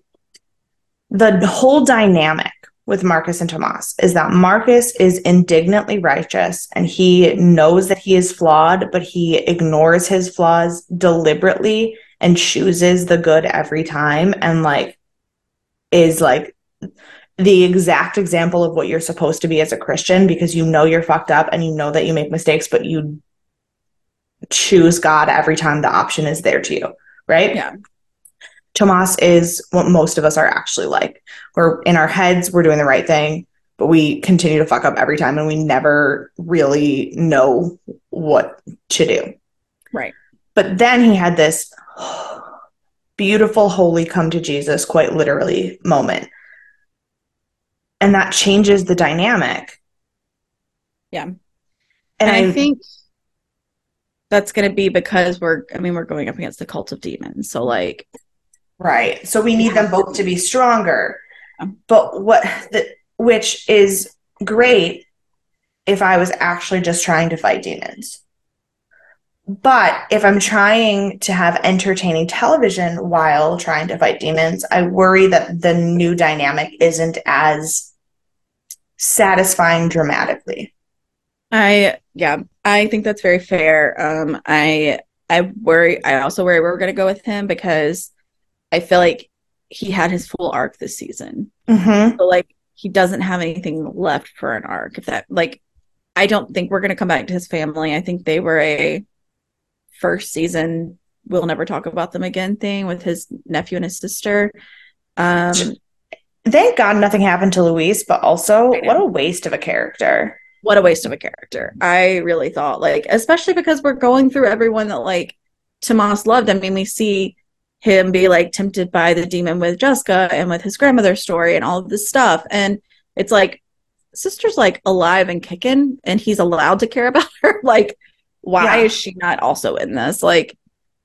whole dynamic with Marcus and Tomas is that Marcus is indignantly righteous and he knows that he is flawed, but he ignores his flaws deliberately and chooses the good every time and like is like the exact example of what you're supposed to be as a Christian because you know you're fucked up and you know that you make mistakes, but you choose God every time the option is there to you, right? Yeah. Tomas is what most of us are actually like. We're in our heads, we're doing the right thing, but we continue to fuck up every time and we never really know what to do. right But then he had this beautiful, holy come to Jesus, quite literally moment. And that changes the dynamic. Yeah. And, and I, I think that's going to be because we're, I mean, we're going up against the cult of demons. So, like, right. So we need them both to be stronger. But what the, which is great if I was actually just trying to fight demons. But if I'm trying to have entertaining television while trying to fight demons, I worry that the new dynamic isn't as satisfying dramatically. I yeah, I think that's very fair. Um I I worry I also worry where we're gonna go with him because I feel like he had his full arc this season. Mm-hmm. So like he doesn't have anything left for an arc. If that like I don't think we're gonna come back to his family. I think they were a first season we'll never talk about them again thing with his nephew and his sister. Um thank God nothing happened to Luis, but also what a waste of a character. What a waste of a character. I really thought like especially because we're going through everyone that like Tomas loved. I mean, we see him be like tempted by the demon with Jessica and with his grandmother's story and all of this stuff. And it's like sister's like alive and kicking and he's allowed to care <laughs> about her. like why yeah. is she not also in this? Like,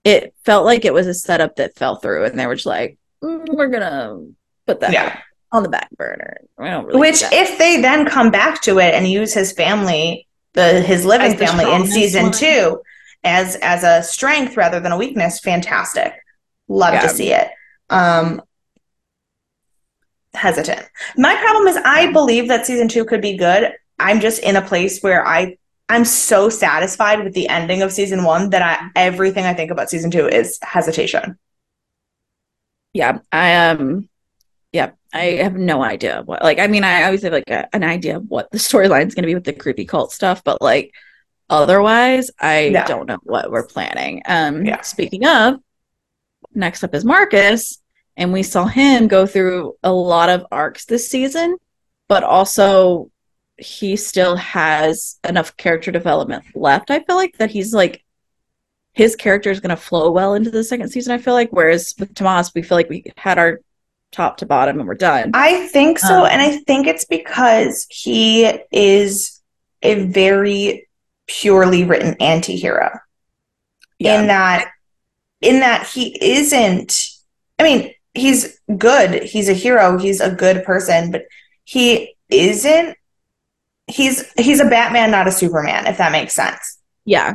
it felt like it was a setup that fell through, and they were just like, mm, "We're gonna put that yeah. on the back burner." Really Which, if they then come back to it and use his family, the his living family in season one. two, as as a strength rather than a weakness, fantastic. Love yeah. to see it. Um, hesitant. My problem is I believe that season two could be good. I'm just in a place where I I'm so satisfied with the ending of season one that I everything I think about season two is hesitation. Yeah, I um, yeah, I have no idea what. Like, I mean, I always have like a, an idea of what the storyline is going to be with the creepy cult stuff, but like, otherwise, I don't know what we're planning. Um, yeah. Speaking of, next up is Marcus, and we saw him go through a lot of arcs this season, but also he still has enough character development left. I feel like that he's like his character is going to flow well into the second season. I feel like, whereas with Tomas, we feel like we had our top to bottom and we're done. I think so, um, and I think it's because he is a very purely written anti-hero. Yeah. In that, in that he isn't. I mean, he's good. He's a hero. He's a good person, but he isn't he's he's a Batman, not a Superman, if that makes sense. Yeah.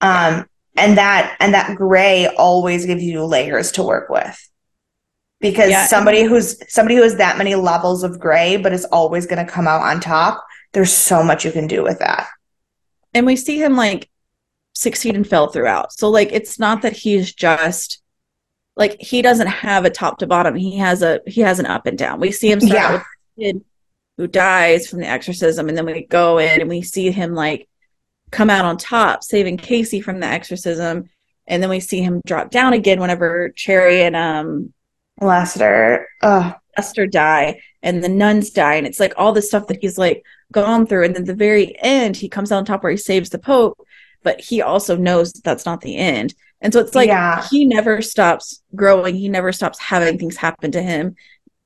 Um, and that and that gray always gives you layers to work with. Because yeah, somebody who's somebody who has that many levels of gray but is always going to come out on top, there's so much you can do with that. And we see him like succeed and fail throughout. So like it's not that he's just like he doesn't have a top to bottom. He has a he has an up and down. We see him start yeah. with kid who dies from the exorcism and then we go in and we see him like come out on top saving casey from the exorcism and then we see him drop down again whenever cherry and um lester uh lester die and the nuns die and it's like all the stuff that he's like gone through and then the very end he comes out on top where he saves the pope but he also knows that that's not the end and so it's like yeah. he never stops growing he never stops having things happen to him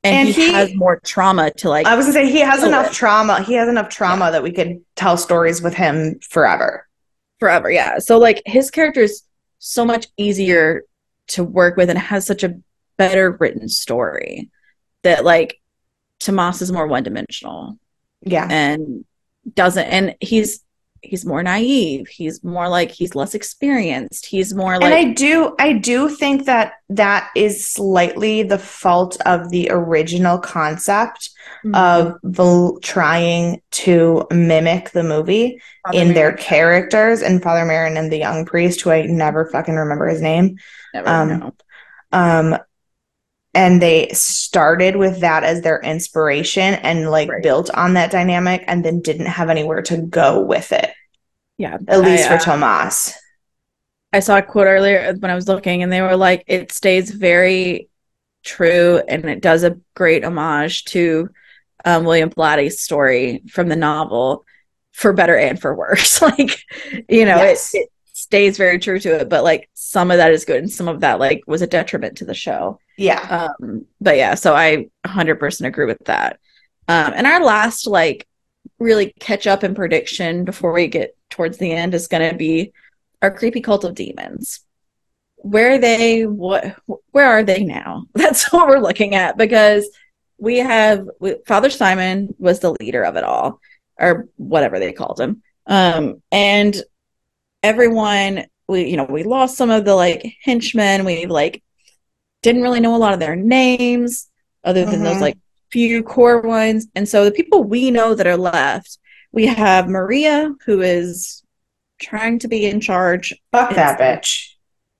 and, and he, he, has more trauma to like. I was gonna say he has enough it. trauma. He has enough trauma yeah. that we could tell stories with him forever. Forever, yeah. So like his character is so much easier to work with and has such a better written story that like Tomas is more one dimensional. Yeah. And doesn't and he's he's more naive he's more like he's less experienced he's more like and i do i do think that that is slightly the fault of the original concept mm-hmm. of the trying to mimic the movie father in Merrin. their characters and father Merrin and the young priest who i never fucking remember his name never um, know. um and they started with that as their inspiration and like right. built on that dynamic and then didn't have anywhere to go with it. Yeah. At least I, for uh, Tomas. I saw a quote earlier when I was looking and they were like, it stays very true and it does a great homage to um, William Blatty's story from the novel for better and for worse. <laughs> like, you know, yes. it, it stays very true to it, but like some of that is good and some of that like was a detriment to the show. Yeah. Um, but yeah, so I 100% agree with that. Um, and our last like really catch up and prediction before we get towards the end is going to be our creepy cult of demons. Where are they? What? Where are they now? <laughs> That's what we're looking at because we have Father Simon was the leader of it all, or whatever they called him. Um, and everyone, we you know we lost some of the like henchmen. We like didn't really know a lot of their names other than mm-hmm. those like few core ones. And so the people we know that are left, we have Maria, who is trying to be in charge. Fuck that bitch.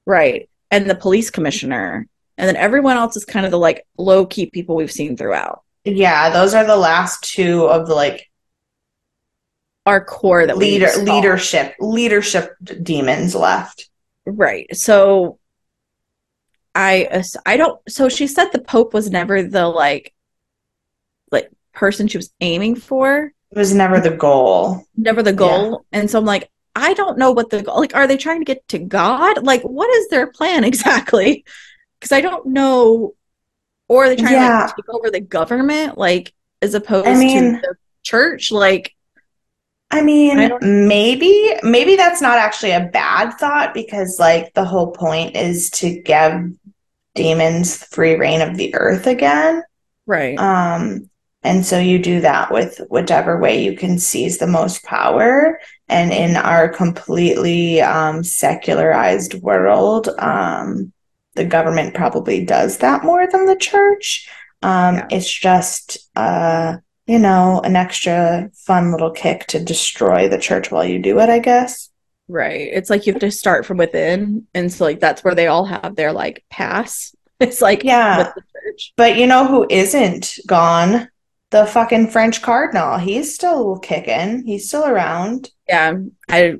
Right. And the police commissioner. And then everyone else is kind of the like low key people we've seen throughout. Yeah, those are the last two of the like our core that leader leadership leadership demons left. Right. So I I don't so she said the pope was never the like like person she was aiming for. It was never the goal. Never the goal. Yeah. And so I'm like I don't know what the like are they trying to get to God? Like what is their plan <laughs> exactly? Cuz I don't know or are they trying yeah. to like, take over the government like as opposed I mean, to the church like I mean, I maybe maybe that's not actually a bad thought because like the whole point is to give demons free reign of the earth again. Right. Um and so you do that with whichever way you can seize the most power and in our completely um secularized world um the government probably does that more than the church. Um yeah. it's just uh you know, an extra fun little kick to destroy the church while you do it, I guess. Right. It's like you have to start from within. And so like that's where they all have their like pass. <laughs> It's like yeah. But you know who isn't gone? The fucking French cardinal. He's still kicking. He's still around. Yeah. I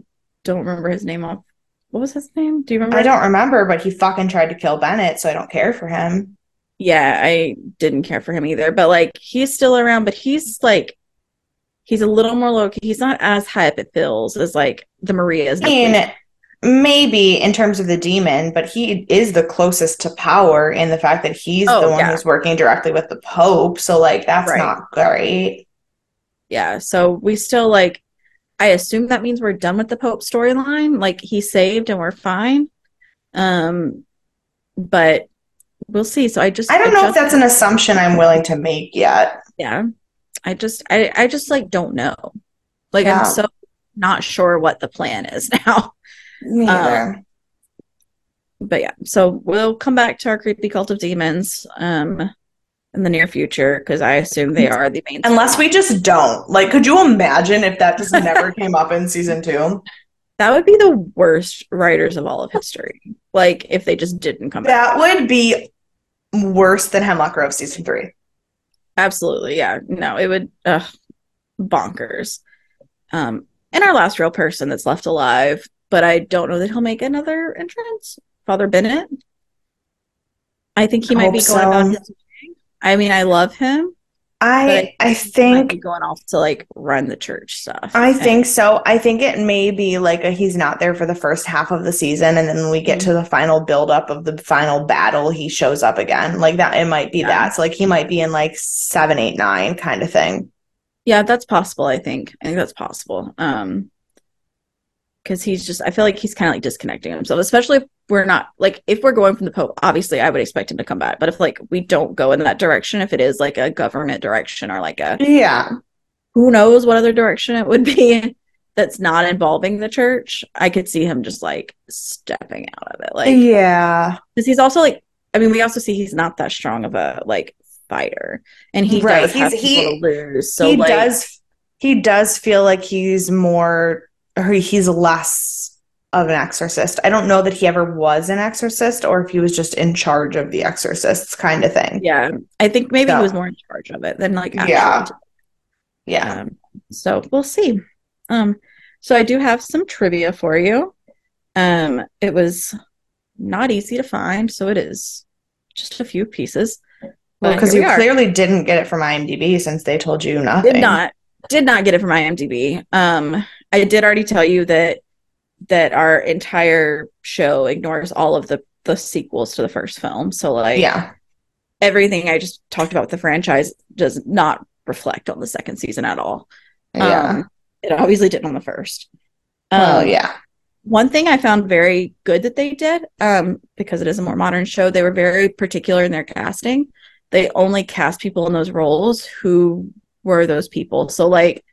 don't remember his name off. What was his name? Do you remember? I don't remember, but he fucking tried to kill Bennett, so I don't care for him yeah, I didn't care for him either. But like he's still around, but he's like he's a little more low. He's not as high up it feels as like the Maria's. I mean, maybe in terms of the demon, but he is the closest to power in the fact that he's oh, the one yeah. who's working directly with the Pope. So like that's right. not great. Yeah. So we still like I assume that means we're done with the Pope storyline. Like he's saved and we're fine. Um but we'll see. So I just I don't know if that's an assumption I'm willing to make yet. Yeah. I just I I just like don't know. Like yeah. I'm so not sure what the plan is <laughs> now. Me Um, but yeah, so we'll come back to our creepy cult of demons um in the near future because I assume they are the main. Unless we just don't. Like, could you imagine if that just <laughs> never came up in season two? That would be the worst writers of all of history. Like if they just didn't come that back. would be worse than Hemlock Grove season three. Absolutely, yeah. No, it would uh, bonkers. Um, and our last real person that's left alive, but I don't know that he'll make another entrance. Father Bennett. I think he might be going so. on his. I mean, I love him, I I think going off to like run the church stuff. I and, think so. I think it may be like a, he's not there for the first half of the season, and then when we get mm-hmm. to the final build up of the final battle, he shows up again. Like that, it might be yeah. that. So like he might be in like seven, eight, nine kind of thing. Yeah, that's possible. I think. I think that's possible. Um, because he's just I feel like he's kind of like disconnecting himself, especially we're not like if we're going from the Pope, obviously I would expect him to come back. But if like we don't go in that direction, if it is like a government direction or like a yeah, who knows what other direction it would <laughs> be that's not involving the church, I could see him just like stepping out of it. Like yeah, because he's also like I mean we also see he's not that strong of a like fighter, and he right. does he's, have he, to lose. So he like, does he does feel like he's more or he's less of an exorcist. I don't know that he ever was an exorcist or if he was just in charge of the exorcists kind of thing. Yeah. I think maybe so, he was more in charge of it than like Yeah. Yeah. Um, so we'll see. Um so I do have some trivia for you. Um it was not easy to find, so it is just a few pieces. Well, because you clearly didn't get it from IMDb since they told you nothing. Did not did not get it from IMDb. Um I did already tell you that that our entire show ignores all of the the sequels to the first film. So like Yeah. everything I just talked about with the franchise does not reflect on the second season at all. Yeah. Um, it obviously didn't on the first. oh Um, yeah. One thing I found very good that they did, um, because it is a more modern show, they were very particular in their casting. They only cast people in those roles who were those people. So, like,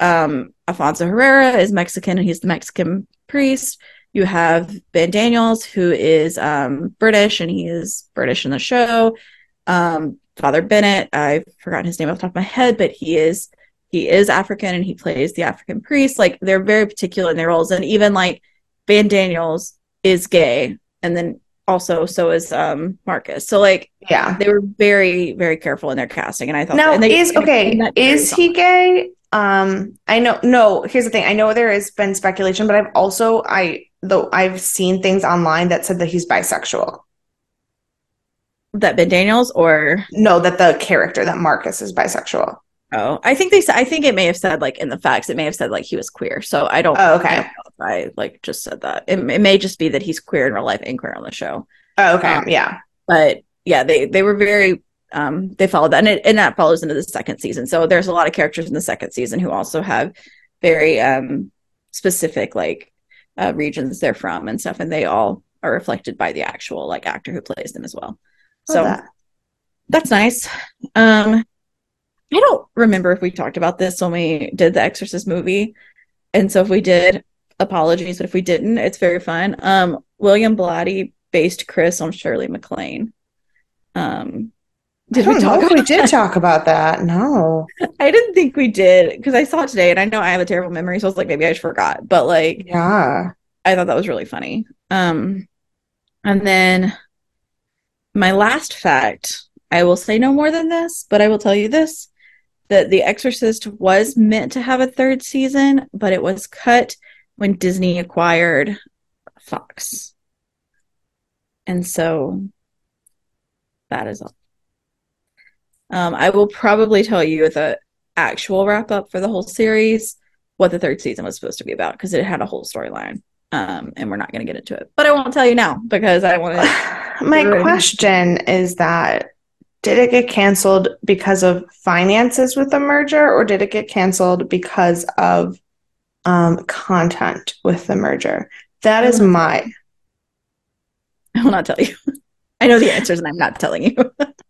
um, Alfonso Herrera is Mexican and he's the Mexican priest. You have Ben Daniels, who is um, British and he is British in the show. Um, Father Bennett, I've forgotten his name off the top of my head, but he is he is African and he plays the African priest. Like they're very particular in their roles, and even like Ben Daniels is gay, and then also so is um Marcus. So like Yeah. they were very very careful in their casting, and I thought Now and they is okay. that Is he gay? Um, I know. No, here's the thing. I know there has been speculation, but I've also I though I've seen things online that said that he's bisexual. that Ben Daniels or No, that the character that Marcus is bisexual. oh I think they said I think it may have said like in the facts it may have said like he was queer. So I don't. Oh, I okay. if I like just said that. It, it may just be that he's queer in real life and queer on the show. Oh, okay. Um, yeah. but yeah, they they were very um they followed that and it and that follows into the second season. So there's a lot of characters in the second season who also have very um specific like uh regions they're from and stuff and they all are reflected by the actual like actor who plays them as well. So that. that's nice. Um I don't remember if we talked about this when we did the Exorcist movie. And so if we did, apologies, but if we didn't, it's very fun. Um William Blatty based Chris on Shirley MacLaine. Um did we talk if we did that? talk about that. No. I didn't think we did because I saw it today and I know I have a terrible memory, so I was like, maybe I just forgot. But like Yeah. I thought that was really funny. Um, and then my last fact, I will say no more than this, but I will tell you this that The Exorcist was meant to have a third season, but it was cut when Disney acquired Fox. And so that is all. Um, I will probably tell you the actual wrap up for the whole series what the third season was supposed to be about because it had a whole storyline. Um, and we're not going to get into it, but I won't tell you now because I want to. <sighs> My question is that did it get canceled because of finances with the merger or did it get canceled because of um, content with the merger? That is my <laughs> I will not tell you. <laughs> I know the answers, and I'm not telling you. <laughs>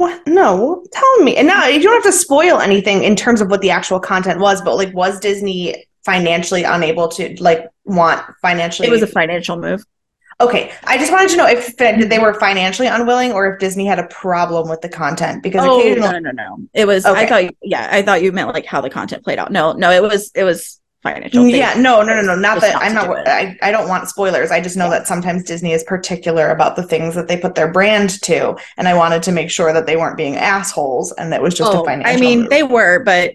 what no, tell me. And now you don't have to spoil anything in terms of what the actual content was, but like was Disney financially unable to like want financially it was a financial move. Okay, I just wanted to know if they were financially unwilling or if Disney had a problem with the content because Oh occasionally no, no, no, no! It was. Okay. I thought. Yeah, I thought you meant like how the content played out. No, no, it was. It was financial. Yeah, no, no, no, no. Not that not I'm not. I, I don't want spoilers. I just know that sometimes Disney is particular about the things that they put their brand to, and I wanted to make sure that they weren't being assholes, and that was just a Oh, financial. I mean, move. they were, but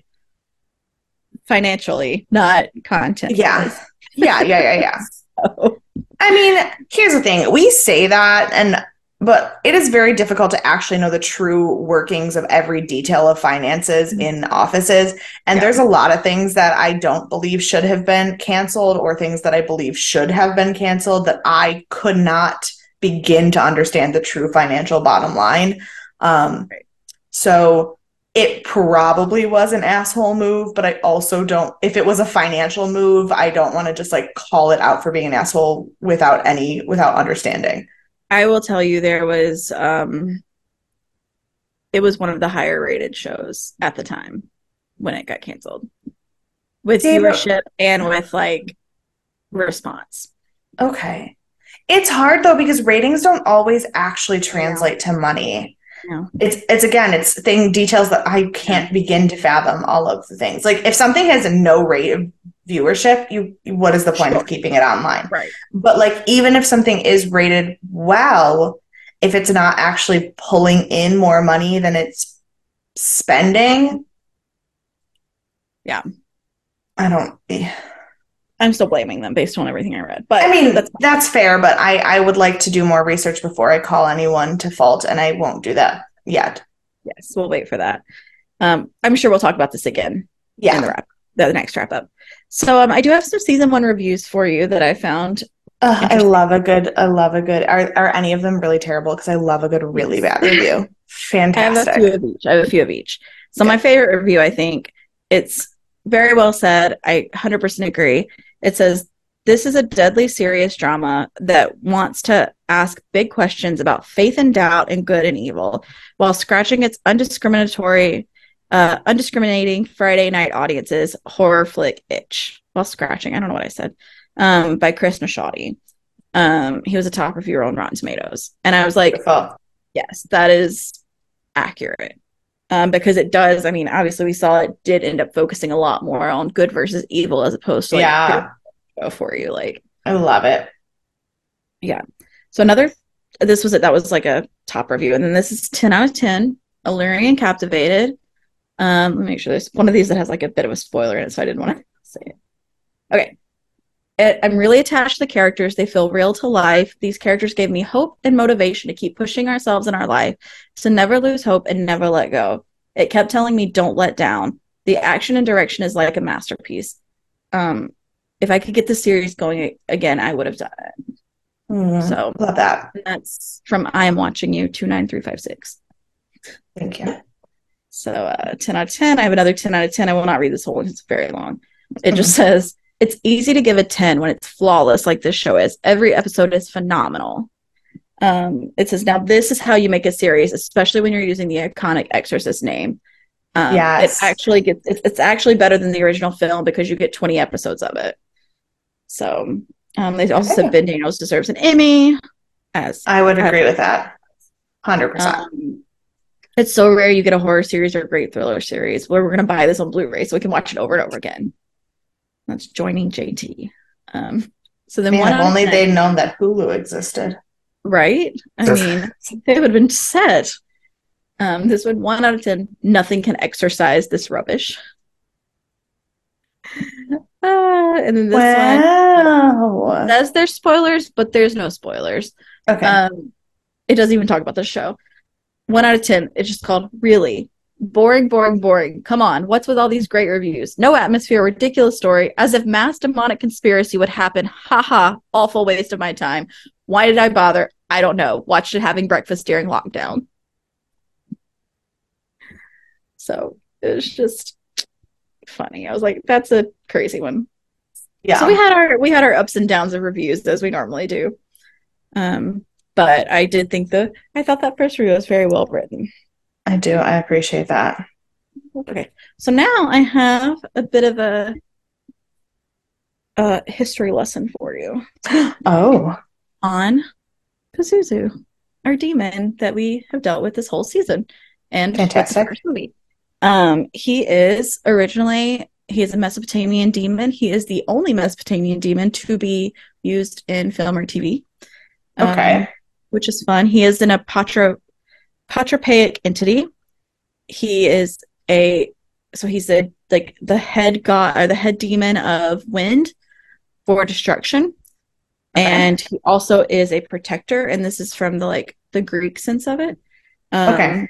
financially, not content. Yeah. yeah, yeah, yeah, yeah. <laughs> So, I mean, here's the thing. We say that and but it is very difficult to actually know the true workings of every detail of finances in offices. And Yeah. there's a lot of things that I don't believe should have been canceled or things that I believe should have been canceled that I could not begin to understand the true financial bottom line. Um Right. so it probably was an asshole move, but I also don't, if it was a financial move, I don't want to just like call it out for being an asshole without any, without understanding. I will tell you, there was. um It was one of the higher rated shows at the time when it got canceled, with viewership and with like response. Okay. It's hard though because ratings don't always actually translate to money. No. It's it's again, it's thing details that I can't begin to fathom all of the things. Like if something has a no rate of viewership, you what is the point Sure. of keeping it online? Right. But like even if something is rated well, if it's not actually pulling in more money than it's spending, Yeah. I don't eh. I'm still blaming them based on everything I read. But I mean, that's that's, fair, but I, I would like to do more research before I call anyone to fault, and I won't do that yet. yes, we'll wait for that. Um, I'm sure we'll talk about this again in the wrap, the next wrap up. So um, I do have some season one reviews for you that I found. Ugh, I love a good. I love a good. Are are any of them really terrible? Because I love a good, really bad review. Fantastic. I have a few of each. I have a few of each. So my favorite review, I think, it's very well said. I 100% agree. It says this is a deadly serious drama that wants to ask big questions about faith and doubt and good and evil, while scratching its undiscriminatory, uh, undiscriminating Friday night audiences horror flick itch. While scratching, I don't know what I said. Um, by Chris Nashadi. Um, he was a top reviewer on Rotten Tomatoes, and I was like, Beautiful. yes, that is accurate. Um, because it does, I mean, obviously we saw it did end up focusing a lot more on good versus evil as opposed to like Yeah. go for you. Like I love it. Yeah. So another this was it that was like a top review. And then this is 10 out of 10, alluring and captivated. Um, let me make sure there's one of these that has like a bit of a spoiler in it, so I didn't want to <laughs> say it. Okay. I- I'm really attached to the characters. They feel real to life. These characters gave me hope and motivation to keep pushing ourselves in our life, to never lose hope and never let go. It kept telling me, don't let down. The action and direction is like a masterpiece. Um, if I could get the series going again, I would have done it. Mm, So love that. that's from I am watching you 29356. Thank you. So uh, 10 out of 10. I have another 10 out of 10. I will not read this whole one. It's very long. It just <laughs> says it's easy to give a 10 when it's flawless like this show is. Every episode is phenomenal. Um, it says now this is how you make a series, especially when you're using the iconic Exorcist name. Um, Yes. it actually gets it's, it's actually better than the original film because you get 20 episodes of it. So um, they also said Okay. Ben Daniels deserves an Emmy. As I would agree with that. Hundred percent. um, it's so rare you get a horror series or a great thriller series where we're going to buy this on Blu-ray so we can watch it over and over again. That's joining JT. Um, so then Man, one if only 10 they'd known that Hulu existed. right? I mean, they would have been set. Um, this would one out of ten. Nothing can exorcise this rubbish. Uh, <laughs> and then this one says there's spoilers, but there's no spoilers. Okay. Um, it doesn't even talk about the show. One out of ten. It's just called really boring, boring, boring. Come on, what's with all these great reviews? No atmosphere, ridiculous story, as if mass demonic conspiracy would happen. Haha, awful waste of my time. Why did I bother? I don't know. Watched it having breakfast during lockdown. So it was just funny. I was like, that's a crazy one. yeah. So we had our we had our ups and downs of reviews as we normally do. Um, but I did think the I thought that first review was very well written. I do. I appreciate that. Okay, so now I have a bit of a a history lesson for you <gasps> Oh, on Pazuzu, our demon that we have dealt with this whole season, and Fantastic. movie. Um, he is originally he is a Mesopotamian demon. He is the only Mesopotamian demon to be used in film or TV. Um, okay. which is fun. He is in a patro patropaic entity. He is a so he's the like the head god or the head demon of wind for destruction. Okay. And he also is a protector, and this is from the like the Greek sense of it. Um, Okay.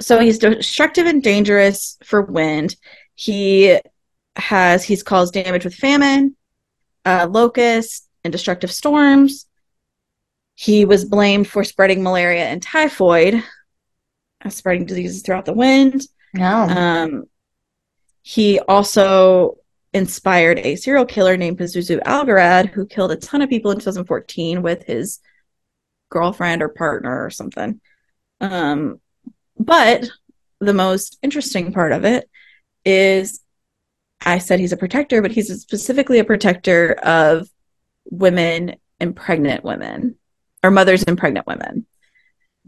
So he's destructive and dangerous for wind. He has he's caused damage with famine, uh, locusts, and destructive storms. He was blamed for spreading malaria and typhoid, uh, spreading diseases throughout the wind. No. Um, he also inspired a serial killer named Pazuzu Algarad, who killed a ton of people in 2014 with his girlfriend or partner or something. Um, but the most interesting part of it is I said he's a protector, but he's specifically a protector of women and pregnant women or mothers and pregnant women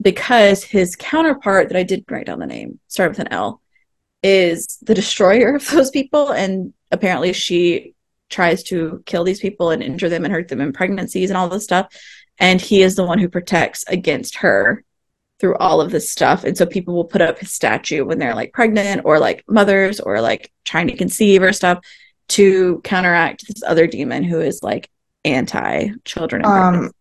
because his counterpart that I did write down the name, started with an L, is the destroyer of <laughs> those people. And apparently she tries to kill these people and injure them and hurt them in pregnancies and all this stuff. And he is the one who protects against her through all of this stuff. And so people will put up his statue when they're like pregnant or like mothers or like trying to conceive or stuff to counteract this other demon who is like anti children and pregnancy. um,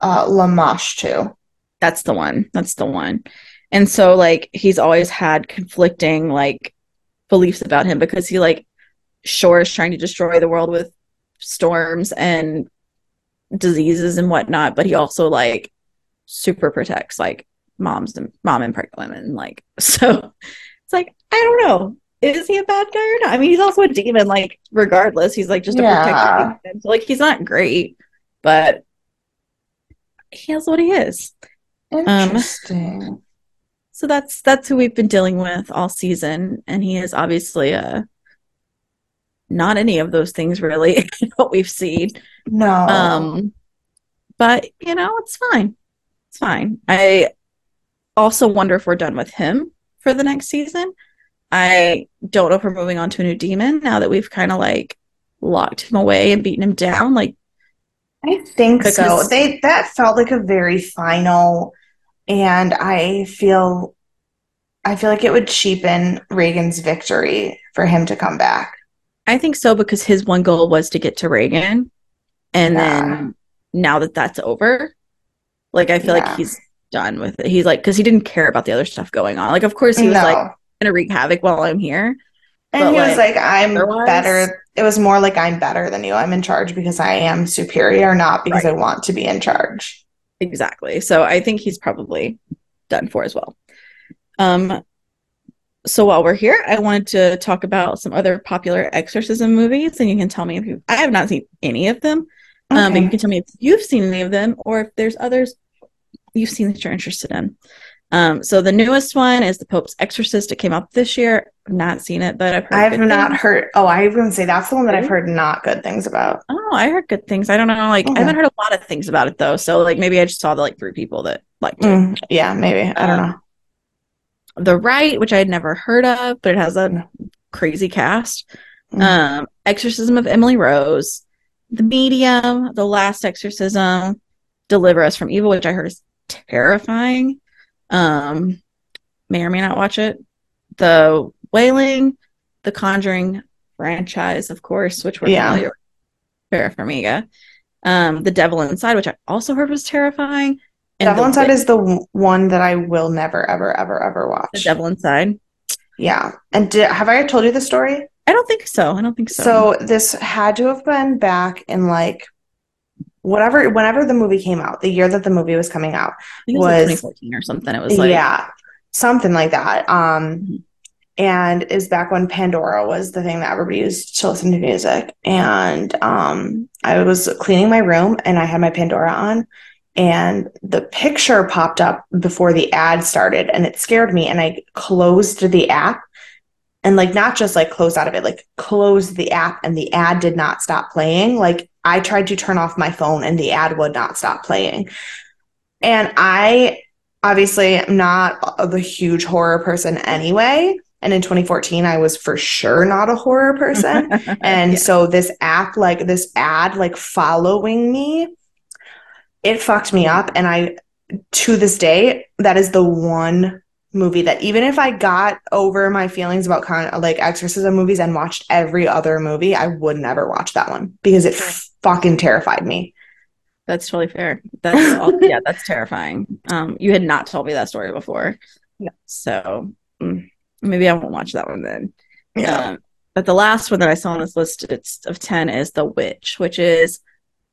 uh, Lamashtu. That's the one. That's the one. And so like he's always had conflicting like beliefs about him because he like Shore is trying to destroy the world with storms and diseases and whatnot, but he also like super protects like moms and mom and pregnant women. Like, <laughs> so it's like, I don't know. Is he a bad guy or not? I mean, he's also a demon, like, regardless. He's like just a Yeah. protector. So, like, he's not great, but he is what he is. Interesting. So that's that's who we've been dealing with all season, and he is obviously uh not any of those things really <laughs> what we've seen. no. Um, but you know, it's fine. It's fine. I also wonder if we're done with him for the next season. I don't know if we're moving on to a new demon now that we've kind of like locked him away and beaten him down. Like, I think so. They that felt like a very final, and I feel, I feel like it would cheapen Regan's victory for him to come back. I think so because his one goal was to get to Reagan, and Yeah. then now that that's over, like I feel Yeah. like he's done with it. He's like because he didn't care about the other stuff going on. Like, of course he was no, like gonna wreak havoc while I'm here. And he was like, "I'm otherwise- better." It was more like, "I'm better than you. I'm in charge because I am superior, not because I want to be in charge." Exactly. So I think he's probably done for as well. Um, so while we're here, I wanted to talk about some other popular exorcism movies, and you can tell me if you. I have not seen any of them, um, but you can tell me if you've seen any of them, or if there's others you've seen that you're interested in. Um, so the newest one is The Pope's Exorcist. It came out this year. I've not seen it, but I've heard. I've not things. heard. Oh, I to say that's the one that I've heard not good things about. Oh, I heard good things. I don't know. Like I haven't heard a lot of things about it though. So like maybe I just saw the like three people that liked it. Mm, yeah, maybe. I don't Um, know. The Rite, which I had never heard of, but it has a crazy cast. Mm. Um, Exorcism of Emily Rose, The Medium, The Last Exorcism, Deliver Us from Evil, which I heard is terrifying. Um, may or may not watch it. The Wailing, The Conjuring franchise, of course, which we're Yeah. familiar with. Vera Farmiga. Um, The Devil Inside, which I also heard was terrifying. And Devil Inside Witch- is the one that I will never, ever, ever, ever watch. The. Devil Inside. Yeah. And did, have I told you the story? I don't think so. I don't think so. So this had to have been back in like whatever, whenever the movie came out, the year that the movie was coming out. I think it was, like 2014 or something. It was like yeah, something like that. Um, Mhm. and it was back when Pandora was the thing that everybody used to listen to music. And um, I was cleaning my room and I had my Pandora on, and the picture popped up before the ad started, and it scared me. And I closed the app. And like not just like closed out of it, like closed the app and the ad did not stop playing. Like I tried to turn off my phone and the ad would not stop playing. And I obviously am not a- the huge horror person anyway. And in 2014, I was for sure not a horror person. <laughs> And Yeah. so this app, like this ad, like following me, it fucked me up. And I, to this day, that is the one movie that even if I got over my feelings about kind of like exorcism movies and watched every other movie, I would never watch that one because it fucking terrified me. that's totally fair. That's all, <laughs> yeah, that's terrifying. Um, you had not told me that story before, No. so mm, maybe I won't watch that one then. Yeah. Um, but the last one that I saw on this list it's of ten is The Witch, which is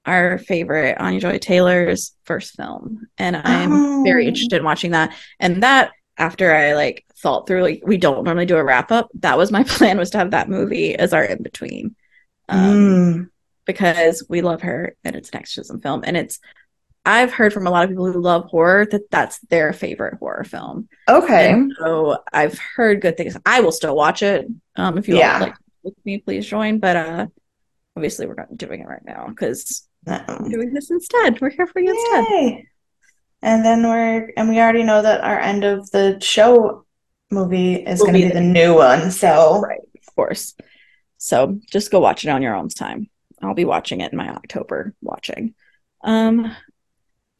our favorite Anya Joy Taylor's first film, and I'm very Oh. interested in watching that. And that after I like thought through, like we don't normally do a wrap up. That was my <laughs> plan was to have that movie as our in between. Um, Mm. because we love her and it's an exorcism film and it's i've heard from a lot of people who love horror that that's their favorite horror film Okay. and so i've heard good things i will still watch it um if you Yeah. like with me please join but uh obviously we're not doing it right now because we're doing this instead we're here for you instead Yay. And then we're, and we already know that our end of the show movie is going to be be the- new one. So, right of course. So just go watch it on your own time. I'll be watching it in my october watching. Um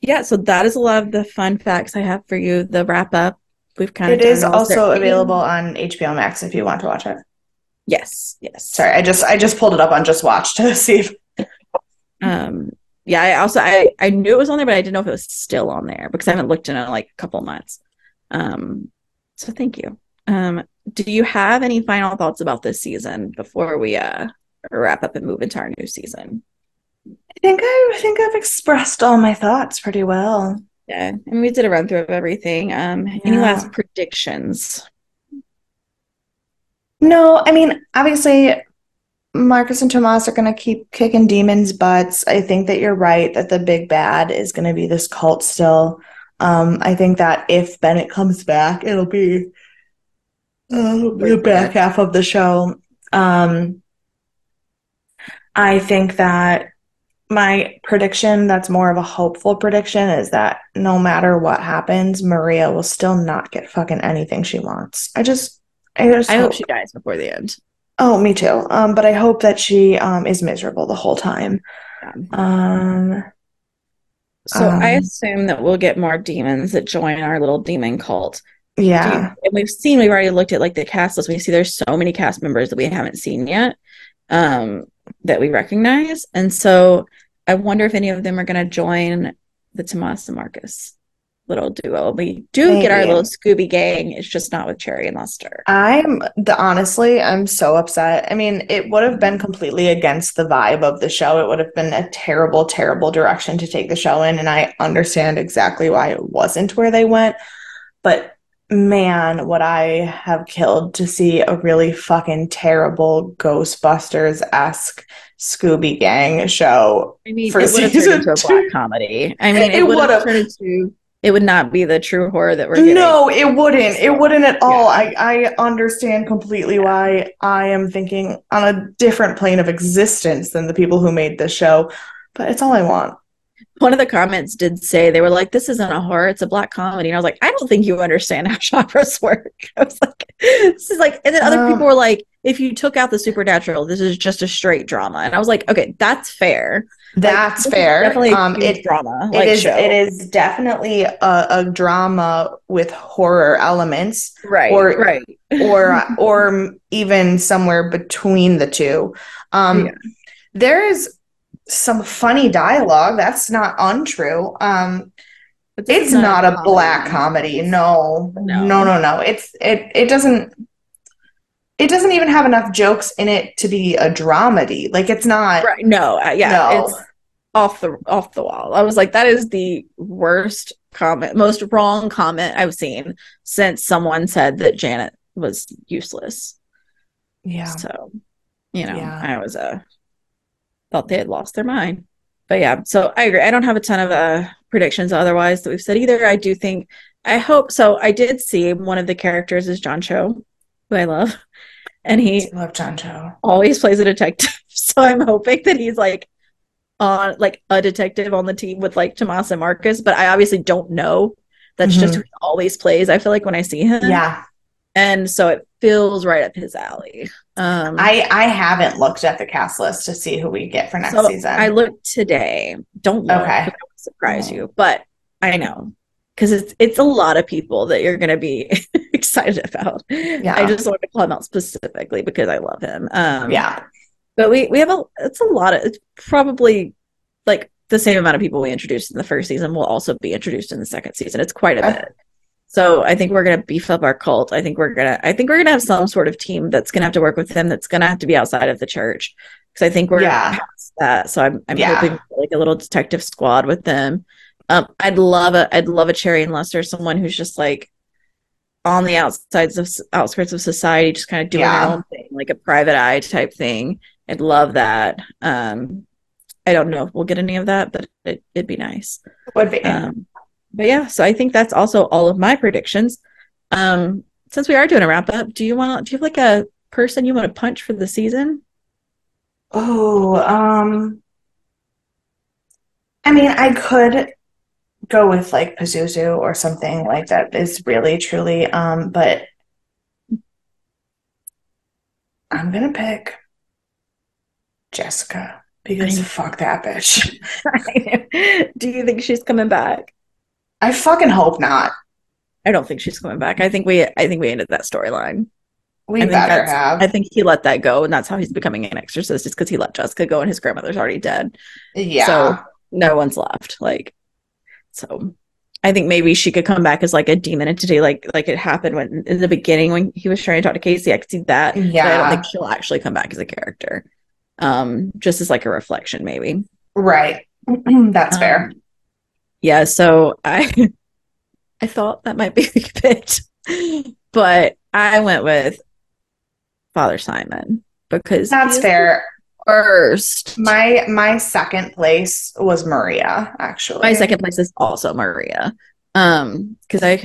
yeah so that is a lot of the fun facts i have for you the wrap up we've kind of it is also available on HBO Max if you want to watch it. yes yes. Sorry, I just I just pulled it up on Just Watch to <laughs> see if um yeah i also i i knew it was on there but i didn't know if it was still on there because i haven't looked in it like a couple months um so thank you um do you have any final thoughts about this season before we uh wrap up and move into our new season? I think I, I think I've expressed all my thoughts pretty well. Yeah, and we did a run through of everything. Um, any last predictions? No, I mean, obviously, Marcus and Tomas are going to keep kicking demons' butts. I think that you're right that the big bad is going to be this cult still. Um, I think that if Bennett comes back, it'll be uh, the back half of the show. Um, I think that my prediction, that's more of a hopeful prediction, is that no matter what happens, Maria will still not get fucking anything she wants. I just, I just I hope hope she dies before the end. Oh, me too. Um, but I hope that she um is miserable the whole time. Um, So I Um, assume that we'll get more demons that join our little demon cult. Do you- yeah. and we've seen, we've already looked at like the cast list. We see there's so many cast members that we haven't seen yet um, that we recognize. And so I wonder if any of them are going to join the Tomas and Marcus little duo. We do get our little Scooby gang. It's just not with Cherry and Lester. I'm the honestly, I'm so upset. I mean, it would have been completely against the vibe of the show. It would have been a terrible, terrible direction to take the show in, and I understand exactly why it wasn't where they went. But man, what I have killed to see a really fucking terrible Ghostbusters-esque Scooby Gang show. I mean, For it would have turned season into a black comedy. I mean, <laughs> it, It would've. turned into, it would not be the true horror that we're getting. No, it wouldn't. It wouldn't at all. I, I understand completely why I am thinking on a different plane of existence than the people who made this show, but it's all I want. One of the comments did say they were like, "This isn't a horror; it's a black comedy." And I was like, "I don't think you understand how <laughs> genres work." <laughs> I was like, "This is like," and then other Um, people were like, "If you took out the supernatural, this is just a straight drama." And I was like, "Okay, that's fair. That's is fair. Definitely Um, it, drama. it like is. It is definitely a, a drama with horror elements, right, or- right. or <laughs> or even somewhere between the two. Um, Yeah. there is some funny dialogue. That's not untrue. Um, It's is not a comedy. black comedy. No. No. No, no, no. It's it it doesn't it doesn't even have enough jokes in it to be a dramedy. Like it's not Right? No, uh, yeah, No. it's off the off the wall. I was like, that is the worst comment, most wrong comment I've seen since someone said that Janet was useless. Yeah. So, you know, Yeah. I was uh thought they had lost their mind. But yeah, so I agree. I don't have a ton of uh predictions otherwise that we've said either. I do think I hope so. I did see one of the characters is John Cho, who I love. And he I love John Cho. always plays a detective. <laughs> So I'm hoping that he's like on like a detective on the team with like Tomas and Marcus, but I obviously don't know. That's just Mhm. who he always plays. I feel like when I see him. Yeah. And so it feels right up his alley. Um I I haven't looked at the cast list to see who we get for next so season. I looked today. Don't look Okay. surprise you, but I know because it's it's a lot of people that you're gonna be <laughs> excited about. Yeah. I just wanted to call him out specifically because I love him. Um yeah. But we we have a it's a lot of it's probably like the same amount of people we introduced in the first season will also be introduced in the second season. It's quite a bit. So I think we're gonna beef up our cult. I think we're gonna I think we're gonna have some sort of team that's gonna have to work with them that's gonna have to be outside of the church. Because I think we're Yeah. past that. So I'm I'm Yeah. hoping for, like a little detective squad with them. Um I'd love a I'd love a Cherry and Lester, someone who's just like on the outsides of outskirts of society, just kind of doing Yeah. their own thing, like a private eye type thing. I'd love that. Um, I don't know if we'll get any of that, but it, it'd be nice. Would be. Um, but yeah, so I think that's also all of my predictions. Um, since we are doing a wrap up, do you want? Do you have like a person you want to punch for the season? Oh, um, I mean, I could go with like Pazuzu or something like that is really truly, um, but I'm gonna pick Jessica because fuck that bitch. <laughs> do you think she's coming back? I fucking hope not. I don't think she's coming back. I think we I think we ended that storyline. We I better have. I think he let that go, and that's how he's becoming an exorcist, is because he let Jessica go and his grandmother's already dead. yeah. So no one's left. Like, so I think maybe she could come back as like a demon entity, like like it happened when in the beginning when he was trying to talk to Casey. I could see that. Yeah. But I don't think she'll actually come back as a character. Um, just as like a reflection, maybe. Right. <clears throat> That's fair. Um, yeah, so I <laughs> I thought that might be a bit, but I went with Father Simon because That's fair. First, My my second place was Maria, actually. my second place is also Maria, um, because I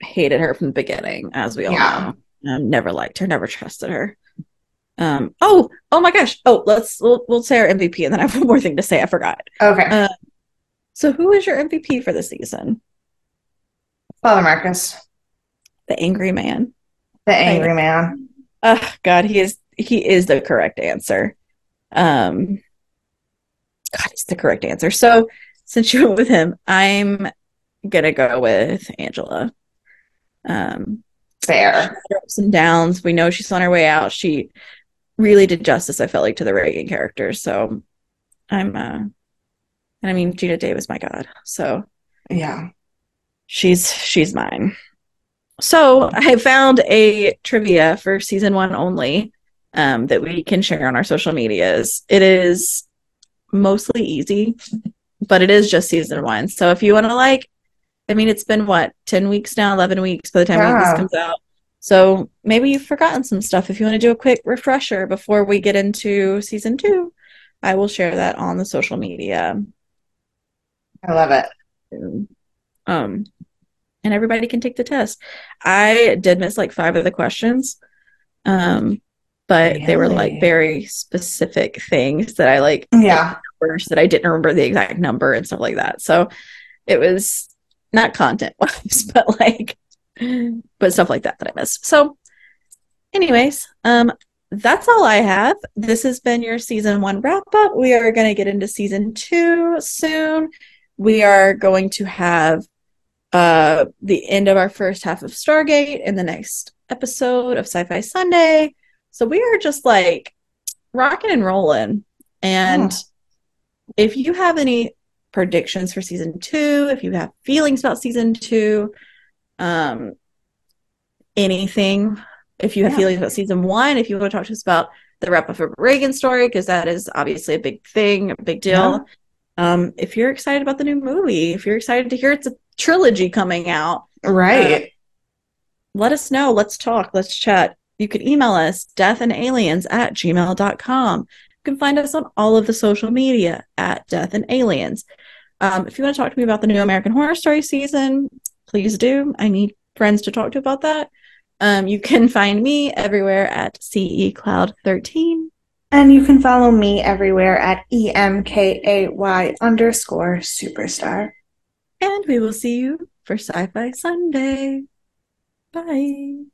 hated her from the beginning, as we all Yeah. know. Um, never liked her, never trusted her. Um, oh, oh my gosh. Oh, let's we'll, we'll say our MVP, and then I have one more thing to say. I forgot. Okay. Uh, So, who is your MVP for the season? Father Marcus, The Angry Man. the angry man. Oh God, he is he is the correct answer. Um, God, he's the correct answer. So since you went <laughs> with him, I'm gonna go with Angela. Um, Fair. ups and downs. We know she's on her way out. She really did justice. I felt like to the Regan character. So I'm uh, and I mean Geena Davis, my God. So Yeah. she's she's mine. So I found a trivia for season one only um, that we can share on our social medias. It is mostly easy, but it is just season one. So if you want to like, I mean, it's been what ten weeks now, eleven weeks by the time Yeah. this comes out. So maybe you've forgotten some stuff. If you want to do a quick refresher before we get into season two, I will share that on the social media I love it. um and everybody can take the test i did miss like five of the questions um but they were like very specific things that i like Yeah. numbers that i didn't remember the exact number and stuff like that so it was not content <laughs> wise but like but stuff like that that i missed so anyways um that's all I have. This has been your season one wrap up. We are going to get into season two soon. We are going to have uh the end of our first half of Stargate in the next episode of Sci-Fi Sunday. So we are just like rocking and rolling. And if you have any predictions for season two, if you have feelings about season two, um anything, if you have Yeah. feelings about season one, if you want to talk to us about the wrap up of Regan story, because that is obviously a big thing, a big deal. Um, if you're excited about the new movie, if you're excited to hear it's a trilogy coming out, Right. let us know. Let's talk. Let's chat. You can email us deathandaliens at gmail.com. You can find us on all of the social media at Death and Aliens. Um, if you want to talk to me about the new American Horror Story season, please do. I need friends to talk to about that. Um, you can find me everywhere at CE Cloud 13. And you can follow me everywhere at EMKAY underscore superstar. And we will see you for Sci Fi Sunday. Bye.